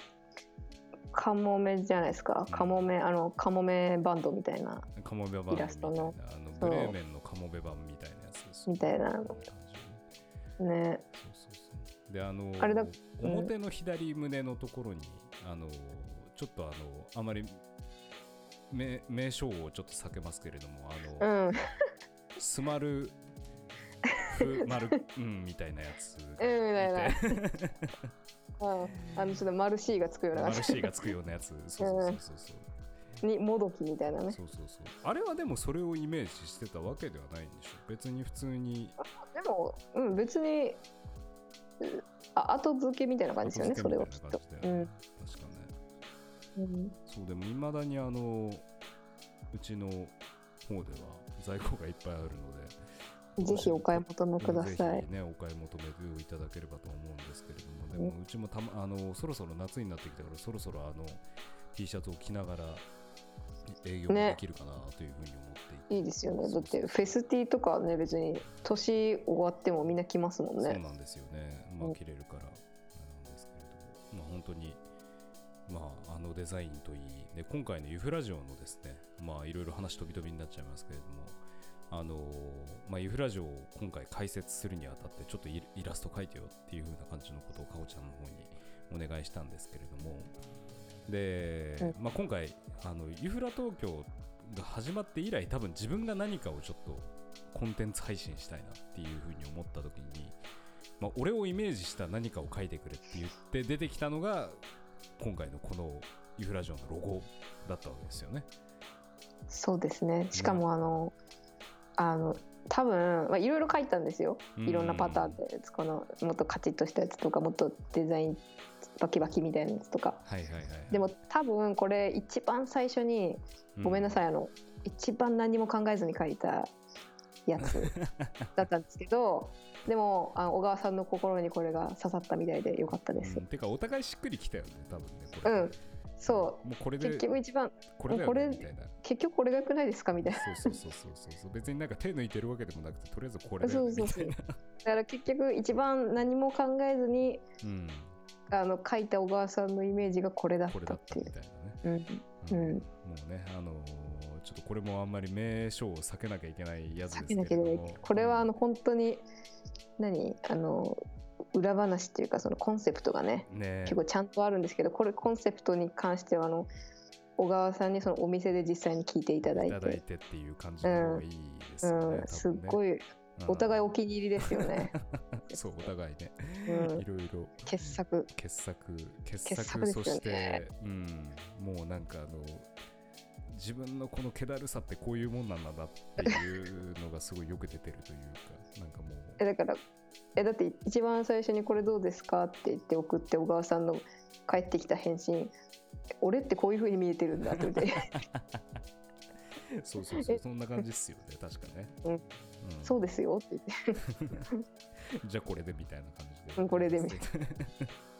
カモメじゃないですか、うん、カモメあのカモメバンドみたいな。カモメバンドイラストの。あのブレーメンのカモメ版みたいなやつです。みたいな。ね。そうそうそう。であのあれだ、うん、表の左胸のところにあのちょっとあのあまり名名称をちょっと避けますけれどもあの、うん、スマルフマルうんみたいなやつうんみたいな。あのちょっとマルシーがつくような。マルシーがつくようなやつ。そうそうそうそうにもどきみたいなね。そうそうそう。あれはでもそれをイメージしてたわけではないんでしょ？別に普通に。でもうん別にあ後付けみたいな感じですよねそれはきっと、うん、確かね、うん、そうでもいまだにあのうちの方では在庫がいっぱいあるのでぜひお買い求めください。ね、お買い求めていただければと思うんですけれども、でもうちもた、ま、あのそろそろ夏になってきたから、そろそろあの T シャツを着ながら営業できるかなというふうに思ってい、ね、いいですよね。だってフェスティとかね、別に年終わってもみんな着ますもんね。そうなんですよね。まあ、着れるからなんですけれども、まあ、本当に。まあ、あのデザインといいで今回のユフラジオのですねまあいろいろ話飛び飛びになっちゃいますけれどもあのまあ、ユフラジオを今回解説するにあたってちょっとイラスト描いてよっていう風な感じのことをかおちゃんの方にお願いしたんですけれども。で、まあ、今回あのユフラ東京が始まって以来多分自分が何かをちょっとコンテンツ配信したいなっていう風に思った時に、まあ、俺をイメージした何かを書いてくれって言って出てきたのが今回のこのユフラジオのロゴだったわけですよね。そうですね。しかもあの、うん。あの多分いろいろ書いたんですよ。いろんなパターンでこのもっとカチッとしたやつとかもっとデザインバキバキみたいなやつとか、はいはいはい、でも多分これ一番最初にごめんなさい、あの一番何も考えずに書いたやつだったんですけどでもあ小川さんの心にこれが刺さったみたいでよかったです。うん、てかお互いしっくりきたよね多分ねこれ。うん。そう。もうこれで結局一番これだよ、ね、みたいな。結局これがよくないですかみたいな。そうそうそうそうそう。別になんか手抜いてるわけでもなくてとりあえずこれだよ、ね、そうそうそう。だから結局一番何も考えずに、うん、あの書いた小川さんのイメージがこれだったっていう。みたいなね、うん、うん、もうねあのー、ちょっとこれもあんまり名称を避けなきゃいけないやつですけど避けなきゃいけない。これはあの本当に何？あの裏話っていうかそのコンセプトがね、ね、結構ちゃんとあるんですけどこれコンセプトに関してはあの小川さんにそのお店で実際に聞いていただいて。いただいてっていう感じのいいですね、うん。うん、すっごいお互いお気に入りですよね。[laughs] そうお互いね、うん、いろいろ。傑作。傑作。傑作、ね、そして、うん、もうなんかあの自分のこの気だるさってこういうもんなんだなっていうのがすごいよく出てるというかなんかもう。えだからえだって一番最初にこれどうですかって言って送って小川さんの帰ってきた返信俺ってこういうふうに見えてるんだって言って。[laughs] そうそうそうそんな感じっすよね確かね、うん、うん、そうですよって言って。[laughs] じゃあこれでみたいな感じで、うん、これでみたいな [laughs]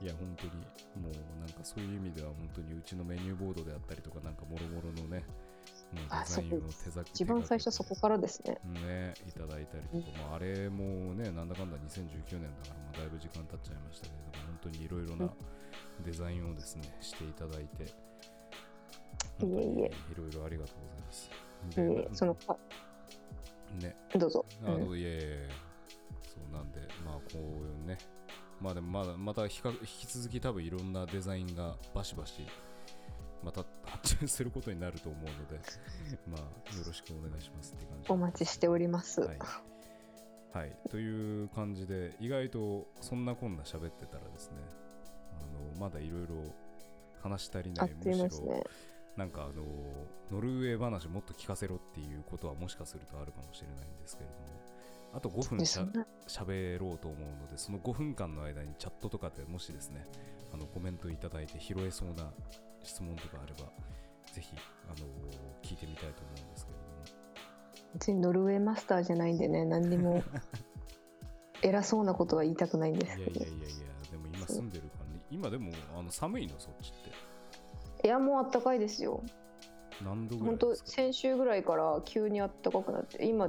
いや本当に。もうなんかそういう意味では本当にうちのメニューボードであったりとかなんかもろもろのねデザインを手先一番最初そこからですね。ね、いただいたりとか、うん、まあ、あれもね、なんだかんだ2019年だから、まあ、だいぶ時間経っちゃいましたけれども、本当にいろいろなデザインをですね、していただいて、いえいえ。いろいろありがとうございます。で、そのかね。どうぞ。あの、うん、いやいやそうなんでまあこういうねまあでもまだまた引き続き多分いろんなデザインがバシバシまた発注することになると思うので [laughs] まあよろしくお願いしますって感じお待ちしております、はい、はい、という感じで意外とそんなこんな喋ってたらですねあのまだいろいろ話し足りないむしろ、ね、なんかあのノルウェー話もっと聞かせろっていうことはもしかするとあるかもしれないんですけれどもあと5分しゃ喋ろうと思うのでその5分間の間にチャットとかでもしですねあのコメントいただいて拾えそうな質問とかあればぜひ、あの聞いてみたいと思うんですけれども。別にノルウェーマスターじゃないんでね何にも [laughs] 偉そうなことは言いたくないんです。けどいやいやいやいやでも今住んでるからね今でもあの寒いの？そっちって。いやもうあったかいですよ。何度ぐらいですか？先週ぐらいから急にあったかくなって今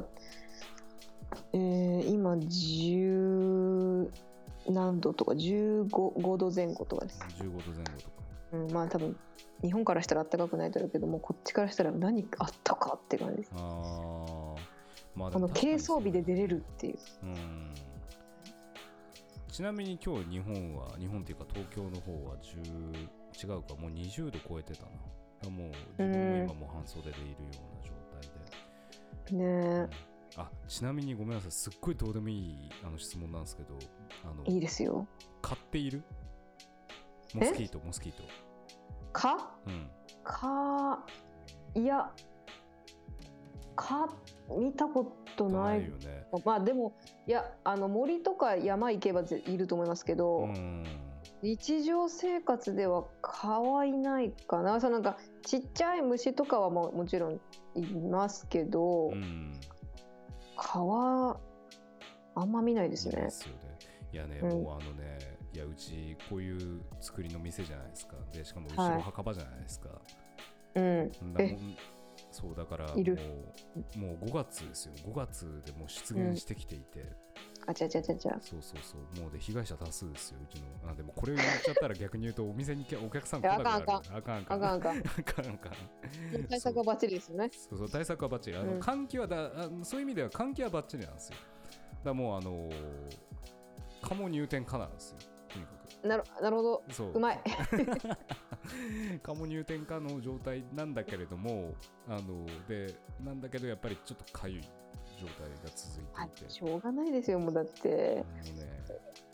えー、今10何度とか15度前後とかです。15度前後とか。うんまあ多分日本からしたらあったかくないだろうけどもこっちからしたら何あったかって感じです。あまああの軽装備で出れるっていう。うん。ちなみに今日日本は日本っていうか東京の方は10違うかもう20度超えてたな。もう自分も今も半袖でいるような状態で、ねえ、うん、あちなみにごめんなさい。すっごいどうでもいいあの質問なんですけどあのいいですよ。買っている？モスキートモスキート。かうん。かいやか見たことない。よね。まあでもいやあの森とか山行けばいると思いますけど、うん。日常生活では蚊はいないかな。そのなんかちっちゃい虫とかはももちろんいますけど、うん、蚊はあんま見ないですね。ですよね。いやね、うん、もうあのねいやうちこういう作りの店じゃないですか。でしかも後ろ墓場じゃないですか。はい、うんそうだからもうもう5月ですよ。5月でもう出現してきていて、あちゃちゃちゃちゃそうそうそう。もうで被害者多数ですようちの。あでもこれを言っちゃったら逆に言うとお店にお客さん来なくなるあかんあかん。あかんあかん。あかんあかん。対策はバッチリですよね。そうそう対策はバッチリ。あの、うん、換気はだあそういう意味では換気はバッチリなんですよ。だもうあのー、カモ入店かなんですよとにかく。なるなるほど。そう。うまい。カモ入店可の状態なんだけれどもあのでなんだけどやっぱりちょっとかゆい状態が続いていて。しょうがないですよもうだって、ね、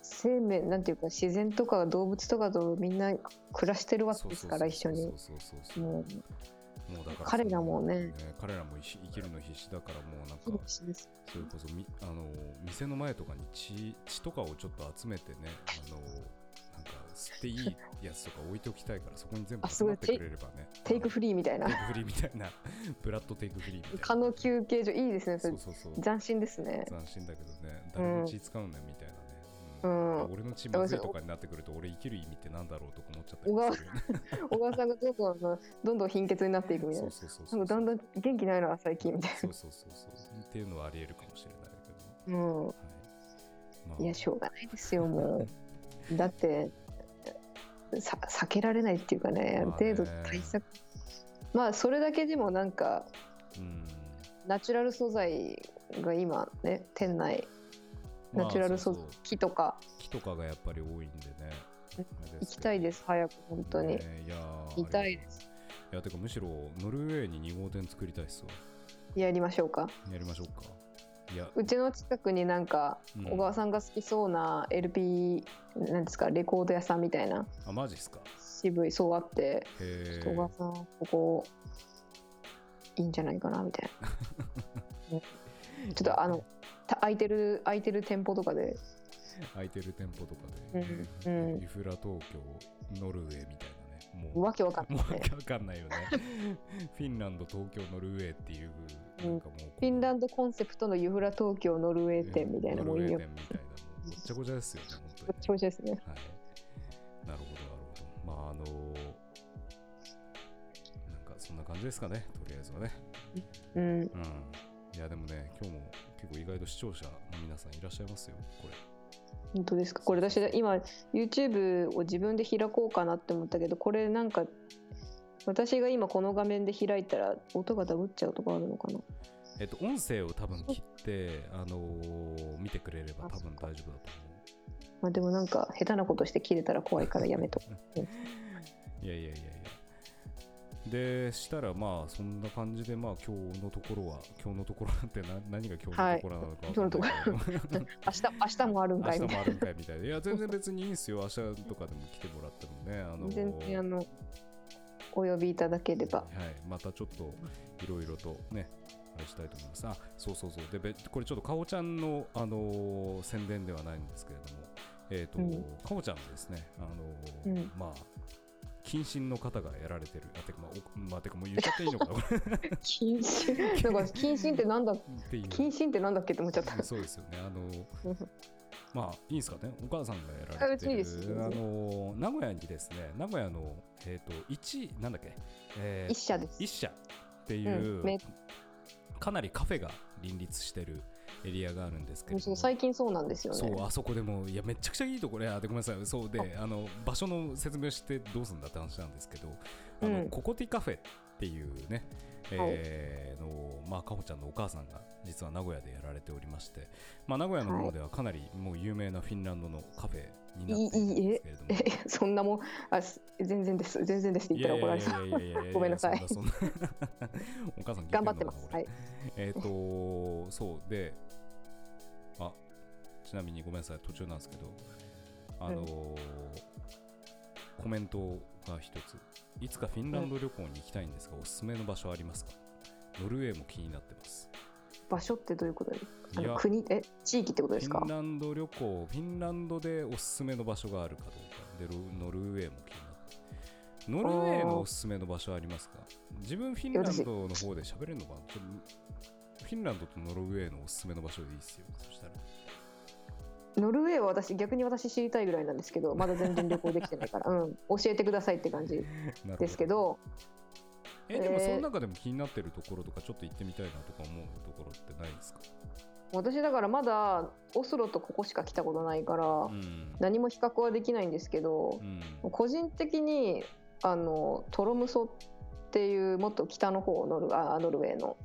生命なんていうか自然とか動物とかとみんな暮らしてるわけですから一緒に。もう。だから彼らもね、ね、彼らも生きるの必死だからもうなんかそれこそみあの店の前とかに血血とかをちょっと集めてねあの吸っていいやつとか置いておきたいからそこに全部集まってくれればね。テイクフリーみたいな。テイクフリーみたいな。[laughs] ブラッドテイクフリーみたいな。蚊の休憩所いいですねそうそうそう。斬新ですね。斬新だけどね。誰の血使うねみたいなね、うん、俺の血まずいとかになってくると俺生きる意味ってなんだろうとか思っちゃったりするよね。小川さんがどんどんどんどん貧血になっていくみたいなそうそうそうだんだん元気ないな最近みたいなそうそうそうそうっていうのはありえるかもしれないけどうん、はいまあ、いやしょうがないですよもうだってさ避けられないっていうかねある程度対策。まあそれだけでもなんか、うん、ナチュラル素材が今ね店内ナチュラル素材、木とか。木とかがやっぱり多いんでね。行きたいです早く本当に、ね、いや行きたいです。いやてかむしろノルウェーに2号店作りたいっすわ。やりましょうか。やりましょうかうちの近くになんか、小川さんが好きそうな LP なんですかレコード屋さんみたいなあマジっすか。渋いそうあって小川さんここいいんじゃないかなみたいな。[laughs] ちょっとあの空いてる空いてる店舗とかで。空いてる店舗とかで、うんうん、ユフラ東京ノルウェーみたいなもう。わけわかんない、わけわかんないよね。フィンランド東京ノルウェーっていうなんかもうフィンランドコンセプトのユフラ東京ノルウェー店みたいなもんよ。ノルウェー店みたいなごちゃごちゃですよね。本当にごちゃごちゃですねはい。なるほどなるほど。まああのー、なんかそんな感じですかねとりあえずはね。うん、うん、いやでもね今日も結構意外と視聴者の皆さんいらっしゃいますよこれ。本当ですか？これ私今 YouTube を自分で開こうかなって思ったけどこれなんか私が今この画面で開いたら音がダブっちゃうとかあるのかな？えっと、音声を多分切って、あのー、見てくれれば多分大丈夫だと思う。まあ、でもなんか下手なことして切れたら怖いからやめと。[laughs] いやいやいやいや。でしたらまあそんな感じでまあ今日のところは今日のところなんて何何が今日のところなのか、はい、今日のところ。明日明日もあるんかい明日もあるんかいみたいな。いや全然別にいいんですよ。明日とかでも来てもらってもねあの全然あのお呼びいただければ。はいまたちょっといろいろとねあれしたいと思います。あそうそうそう。でこれちょっとかおちゃんのあのー、宣伝ではないんですけれども。えっ、ー、と、うん、かおちゃんですねあのーうん、まあ謹慎の方がやられてる。あ、てか、まあ、まあ、てかもう言っちゃっていいのかな、[laughs] 謹慎。[laughs] なんか、謹慎ってなんだ謹慎ってなんだっけって思っちゃった。そうですよね。あの、まあ、いいですかね。お母さんがやられてる。あの、名古屋にですね、名古屋の、えっ、ー、と、一、なんだっけ、えー、一社です。一社っていう、うん、かなりカフェが林立してるエリアがあるんですけど最近そうなんですよね。そうあそこでもいやめちゃくちゃいいところや。でごめんなさい。そうであの場所の説明してどうすんだって話なんですけどあの、うん、ココティカフェっていうね、えー、のまあかほちゃんのお母さんが実は名古屋でやられておりまして、まあ、名古屋の方ではかなりもう有名なフィンランドのカフェになってるんですけれども、いいえそんなもんあ全然です。全然です。って言ったら怒られそう。ごめんなさい。[laughs] お母さん頑張ってます。はい。えっ、とそう。であちなみにごめんなさい。途中なんですけどあのーうん、コメントが一つ。いつかフィンランド旅行に行きたいんですが、おすすめの場所ありますか？ノルウェーも気になってます。場所ってどういうことですか？国？え地域ってことですか？フィンランド旅行フィンランドでおすすめの場所があるかどうか。でノルウェーも気になって。ノルウェーのおすすめの場所ありますか？自分フィンランドの方で喋れるのかな？フィンランドとノルウェーのおすすめの場所でいいですよ。そしたらノルウェーは私逆に私知りたいぐらいなんですけど [laughs] まだ全然旅行できてないから、うん、教えてくださいって感じですけど。えでもその中でも気になってるところとかちょっと行ってみたいなとか思うところってないですか？私だからまだオスロとここしか来たことないから、うん、何も比較はできないんですけど、うん、個人的にあのトロムソっていうもっと北の方ノルあノルウェーの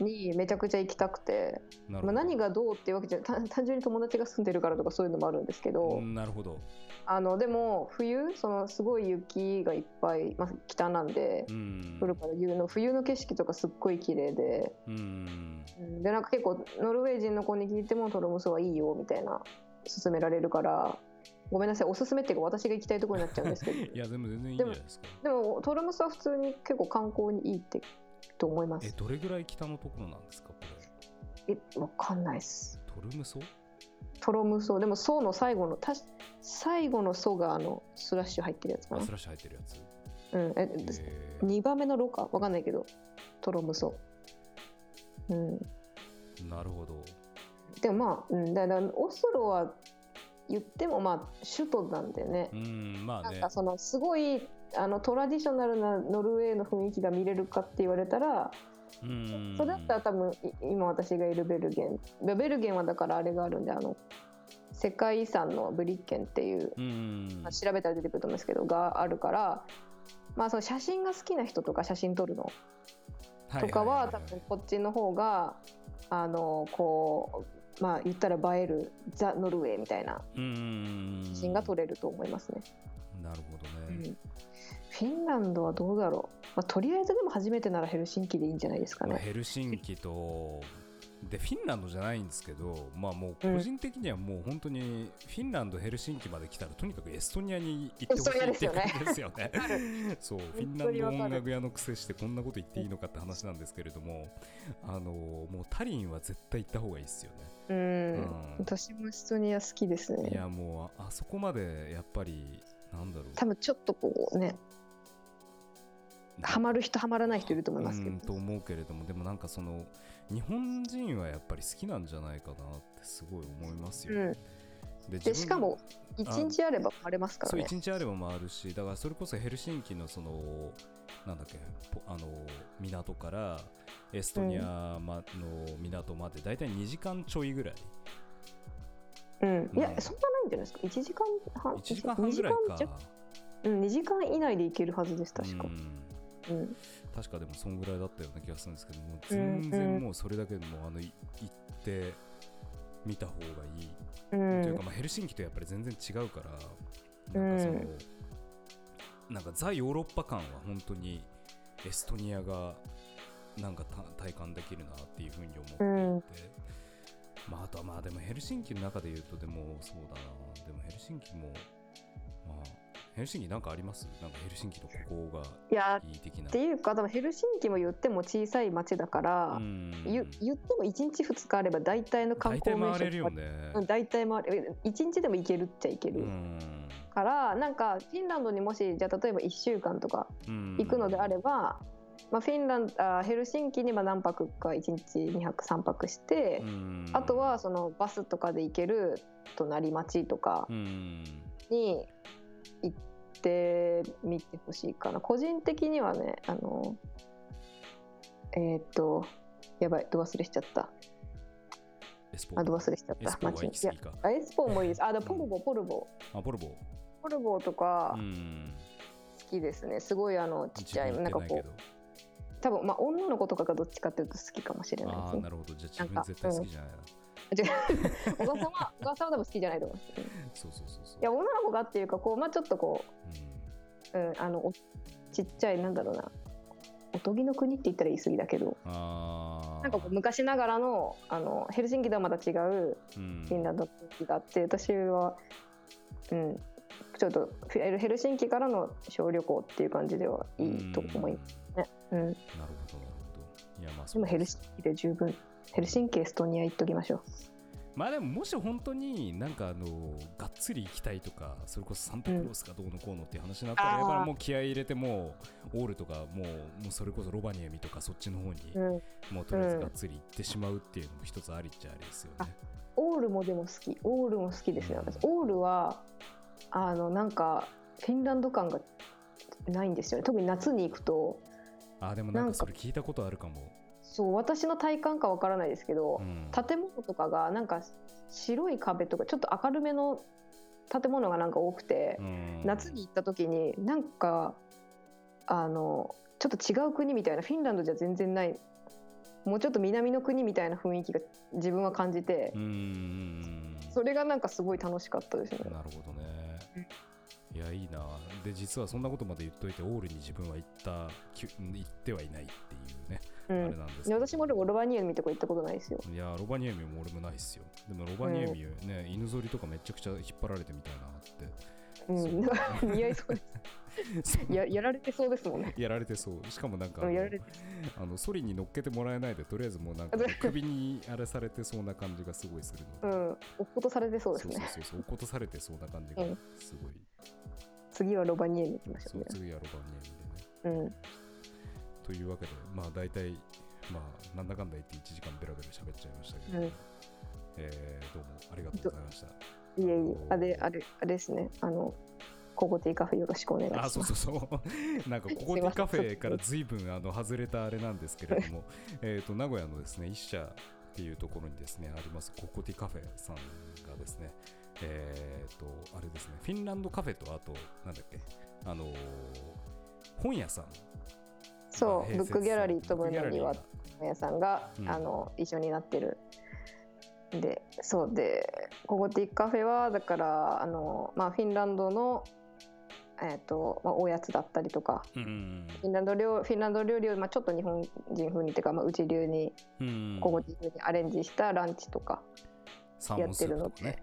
にめちゃくちゃ行きたくて、まあ、何がどうっていうわけじゃ単純に友達が住んでるからとかそういうのもあるんですけど、なるほど。あのでも冬そのすごい雪がいっぱい、まあ、北なんで、降るから冬の冬の景色とかすっごい綺麗で、うん、でなんか結構ノルウェー人の子に聞いてもトロムソはいいよみたいな勧められるからごめんなさいおすすめっていうか私が行きたいところになっちゃうんですけど。[laughs] いやでも全然いいんじゃないですか。でもトロムソは普通に結構観光にいいってと思います。え、どれぐらい北のところなんですか、これ？え、わかんないっす。トルムソ？トロムソ？でも、ソの最後の、た最後のソがあのスラッシュ入ってるやつかな？スラッシュ入ってるやつ。うん、え、えー、2番目のロかわかんないけど、トロムソ。うん。なるほど。でもまあ、うん、だからオスロは言ってもまあ首都なんでね。うん、まあね。なんかそのすごいあのトラディショナルなノルウェーの雰囲気が見れるかって言われたらそれだったら多分今私がいるベルゲン。ベルゲンはだからあれがあるんであの世界遺産のブリッケンっていうまあ、調べたら出てくると思うんですけどがあるからまあその写真が好きな人とか写真撮るの。とかは多分こっちの方があのこうまあ言ったら映えるザ・ノルウェーみたいな写真が撮れると思いますね。なるほどね、うんフィンランドはどうだろう、まあ、とりあえずでも初めてならヘルシンキでいいんじゃないですかね。ヘルシンキとでフィンランドじゃないんですけど、まあ、もう個人的にはもう本当にフィンランド、ヘルシンキまで来たらとにかくエストニアに行ってほしいって感じですよね。[laughs] そうフィンランド音楽屋の癖してこんなこと言っていいのかって話なんですけれどもあのもうタリンは絶対行った方がいいですよね。うん、うん、私もエストニア好きですね。いやもうあそこまでやっぱりなんだろう。多分ちょっとこうねハマる人ハマらない人いると思いますけど。と思うけれどもでもなんかその日本人はやっぱり好きなんじゃないかなってすごい思いますよ、うん。ででしかも1日あれば回れますからね。そう1日あれば回るしだからそれこそヘルシンキのそのなんだっけあの港からエストニアの港まで大体2時間ちょいぐらい、うん、いや、そんなないんじゃないですか？1時間半1時間半ぐらいか。うん、2時間以内で行けるはずです確か、うん、うん、確かでもそんぐらいだったような気がするんですけども全然もうそれだけでもあの行って見た方がいい、うん、というか、まあ、ヘルシンキとやっぱり全然違うからなんかその、うん、なんかザ・ヨーロッパ感は本当にエストニアがなんか体感できるなっていうふうに思っていて、うん、まあ、あとはまあでもヘルシンキの中で言うとでもそうだなでもヘルシンキもまあヘルシンキなんかあります？なんかヘルシンキのここがいい的な。っていうか、でもヘルシンキも言っても小さい町だから、言言っても1日2日あれば大体の観光名所大体回れるよね。大体回れる。1日でも行けるっちゃ行ける。から、なんかフィンランドにもし、じゃあ例えば1週間とか行くのであれば、まあ、フィンランドあヘルシンキにまあ何泊か1日2泊3泊してあとはそのバスとかで行ける隣町とかに行ってみてほしいかな。個人的にはねあのえっ、とやばいど忘れしちゃった。あど忘れしちゃった。街にいやエスポもいいです。あだポルボポルボ。あポルボ。ポルボとか好きですね。すごいあのちっちゃいなんかこう多分まあ女の子とかがどっちかっていうと好きかもしれないですね。あなるほど。じゃあ自分絶対好きじゃないな。小川さんは小川さんは多分好きじゃないと思います、そうそうそうそう。いや女の子がっていうかこうまあちょっとこう、うん、うん、あのちっちゃいなんだろうな。おとぎの国って言ったら言い過ぎだけど。なんかこう昔ながらのあのヘルシンキとはまた違うフィンランドの国があって、私は、うん、ちょっとヘルシンキからの小旅行っていう感じではいいと思いますね。うん、なるほどなるほど。いやまあでもヘルシンキで十分ヘルシンキエストニア行っときましょう。まあでももし本当になんかあのがっつり行きたいとかそれこそサンタクロースがどうのこうのっていう話になったら、やっぱりもう気合い入れてもうオールとかもうもうそれこそロバニエミとかそっちの方に、もうとりあえずがっつり行ってしまうっていうのも一つありっちゃありですよね、オールもでも好き。オールも好きですね、私。オールはあのなんかフィンランド感がないんですよね。特に夏に行くとあでもなんかそれ聞いたことあるかも。そう私の体感かわからないですけど、うん、建物とかがなんか白い壁とかちょっと明るめの建物がなんか多くて、うん、夏に行った時になんかあのちょっと違う国みたいなフィンランドじゃ全然ないもうちょっと南の国みたいな雰囲気が自分は感じてそれがなんかすごい楽しかったですね。なるほどねいやいいな。で実はそんなことまで言っといてオールに自分は行った行ってはいないっていうね、うん、あれなんです私もロバニエミとか行ったことないですよ。いやロバニエミも俺もないっすよ。でもロバニエミね、うん、犬ぞりとかめちゃくちゃ引っ張られてみたいなって。うん、[laughs] 似合いそうです [laughs] ややられてそうですもんね。やられてそう。しかもなんかあのあのソリに乗っけてもらえないでとりあえずもうなんか首にあれされてそう。な感じがすごいするので、うん、落っことされてそうですねそうそうそう落っことされてそうな感じがすごい、うん、次はロバニエミ行きましょう、ね、次はロバニエミでね、うん、というわけでまあ大体まあなんだかんだ言って1時間ベラベラ喋っちゃいましたけど、うん、えー、どうもありがとうございましたいえいえ、あれ、あれ、あれですね。あの、ココティカフェよろしくお願いします。あ、そうそうそう。なんかココティカフェからずいぶんあの外れたあれなんですけれども、[laughs] えっと名古屋のですね一社っていうところにですねありますココティカフェさんがですね、えっ、ー、とあれですねフィンランドカフェとあとなんだっけあのー、本屋さん。そう、ブックギャラリーとブのには本屋さんが、うん、あの一緒になってるでそうでコゴティカフェはだからあの、まあ、フィンランドの、えーとまあ、おやつだったりとか、うん、フィンランド料フィンランド料理を、まあ、ちょっと日本人風にっていうか、まあ、うち流に、うん、コゴティ風にアレンジしたランチとかやってるので、ね、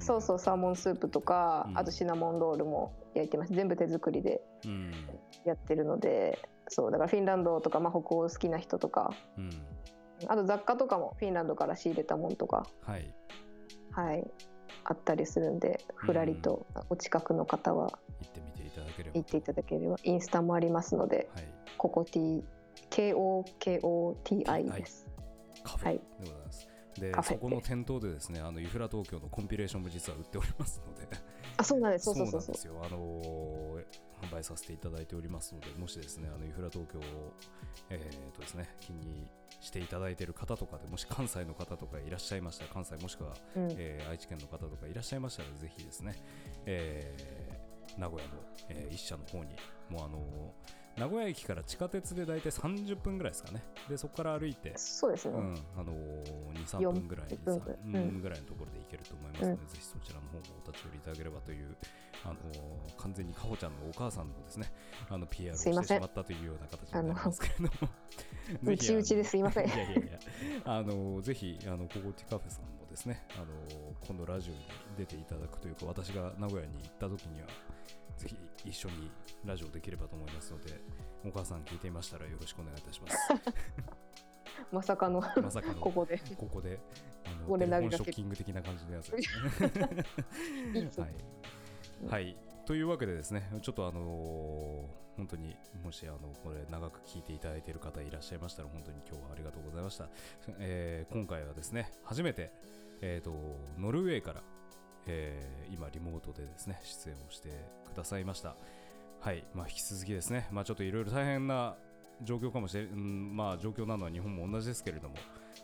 そうそうサーモンスープとか、うん、あとシナモンロールも焼いてます。全部手作りでやってるので、そうだからフィンランドとか、まあ、北欧好きな人とか、あと雑貨とかもフィンランドから仕入れたものとか、はい、はい、あったりするんで、ふらりとお近くの方は行ってみていただければ行っていただければインスタもありますので、はい、ココティ KOKOTI です。カフェでござい。でそこの店頭でですねあのユフラ東京のコンピレーションも実は売っておりますので。[laughs] あそうなんです。そうそうそうそう。あのー、販売させていただいておりますのでもしですねあのユフラ東京をえー、とですね気にしていただいている方とかでもし関西の方とかいらっしゃいましたら関西もしくは、うん、えー、愛知県の方とかいらっしゃいましたらぜひですね、えー、名古屋の、えー、一社の方にもうあの名古屋駅から地下鉄で大体30分ぐらいですかね。でそこから歩いてそうですね、うん、あのー、23分ぐらい分、うん、ぐらいのところで行けると思いますので、うん、ぜひそちらの方もお立ち寄りいただければというあのー、完全にかほちゃんのお母さんのですね。あの PR をしてしまったというような形になりますけれども。うちうちですいません。[laughs] いやいやいや。あのー、ぜひあのココティカフェさんもですねあの今度ラジオに出ていただくというか私が名古屋に行った時にはぜひ一緒にラジオできればと思いますのでお母さん聞いていましたらよろしくお願いいたします。[laughs] まさかのまさかのここで。ここであのショッキング的な感じのやつ。[laughs] はい、はい、というわけでですねちょっとあのー本当にもしあのこれ長く聞いていただいている方いらっしゃいましたら本当に今日はありがとうございました、えー、今回はですね初めて、えーとノルウェーからえー、今リモートでですね出演をしてくださいましたはいまあ引き続きですねまあちょっといろいろ大変な状況かもしれん、まあ状況なのは日本も同じですけれども、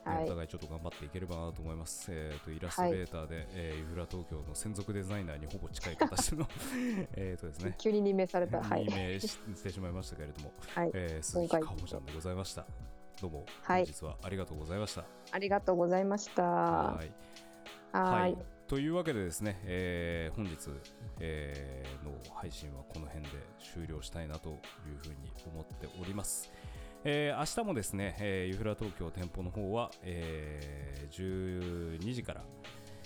はい、お互いちょっと頑張っていければなと思います。えっ、ー、とイラストレーターで、はい、えー、ユフラ東京の専属デザイナーにほぼ近い形の [laughs] えっとですね。急に任命された。任命してしまいましたけれども、はい、えー、鈴木かほちゃんでございました。どうも本日はありがとうございました。ありがとうございました。はい。はいというわけでですね、えー、本日、えー、の配信はこの辺で終了したいなというふうに思っております。えー、明日もですね、えー、ユフラ東京店舗の方は、えー、12時から、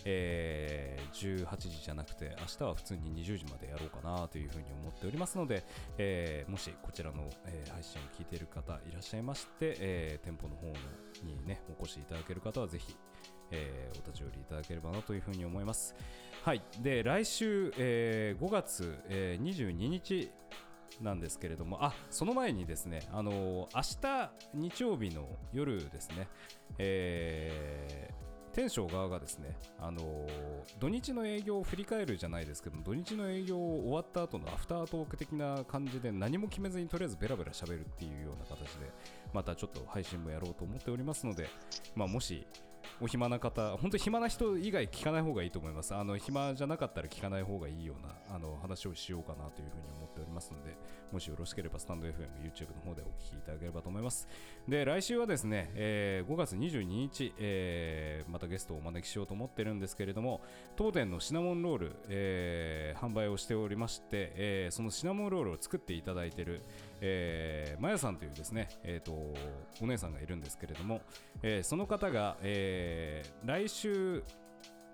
えー、18時じゃなくて明日は普通に20時までやろうかなというふうに思っておりますので、えー、もしこちらの、えー、配信を聞いている方いらっしゃいまして、えー、店舗の方にねお越しいただける方はぜひ、えー、お立ち寄りいただければなというふうに思います。はい、で来週、えー、5月、えー、22日なんですけれども、あその前にですね、あのー、明日日曜日の夜ですね、えー、天正側がですね、あのー、土日の営業を振り返るじゃないですけど、土日の営業終わった後のアフタートーク的な感じで何も決めずにとりあえずベラベラ喋るっていうような形で、またちょっと配信もやろうと思っておりますので、まあ、もしお暇な方、本当に暇な人以外聞かない方がいいと思います。あの暇じゃなかったら聞かない方がいいようなあの話をしようかなというふうに思っておりますので、もしよろしければスタンド FM、YouTube の方でお聞きいただければと思います。で、来週はですね、えー、5月22日、えー、またゲストをお招きしようと思ってるんですけれども、当店のシナモンロール、えー、販売をしておりまして、えー、そのシナモンロールを作っていただいている、えー、まやさんというですね、えーと、お姉さんがいるんですけれども、えー、その方が、えー、来週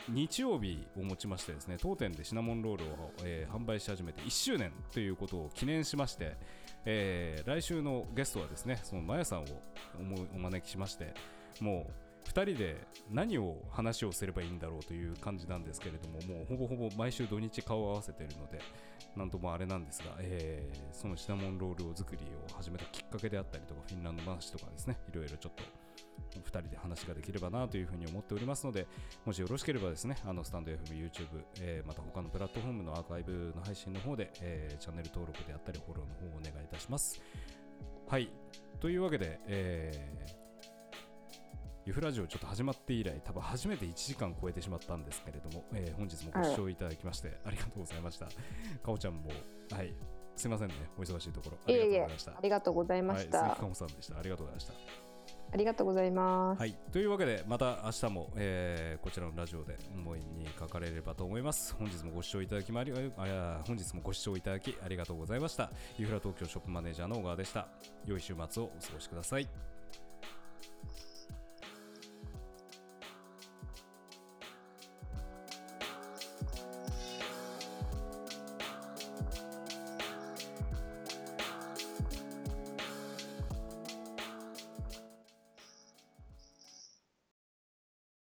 日曜日をもちましてですね当店でシナモンロールを、えー、販売し始めて1周年ということを記念しまして、えー、来週のゲストはですねそのまやさんをお招きしましてもう2人で何を話をすればいいんだろうという感じなんですけれどももうほぼほぼ毎週土日顔を合わせているのでなんともあれなんですが、えー、そのシナモンロールを作りを始めたきっかけであったりとかフィンランド話とかですねいろいろちょっと2人で話ができればなというふうに思っておりますのでもしよろしければですねあのスタンド FM、YouTube、えー、また他のプラットフォームのアーカイブの配信の方で、えー、チャンネル登録であったりフォローの方をお願いいたします。はい。というわけで、えーユフラジオちょっと始まって以来、多分初めて1時間超えてしまったんですけれども、えー、本日もご視聴いただきまして、ありがとうございました。かおちゃんも、はい、すみませんね、お忙しいところ。ありがとうございました。ありがとうございました。はい、鈴木かもさんでした。ありがとうございました。ありがとうございます。はい、というわけで、また明日も、えー、こちらのラジオで思いに書かれればと思います。本日もご視聴いただきまりあ本日もご視聴いただきありがとうございました。ユフラ東京ショップマネージャーの小川でした。良い週末をお過ごしください。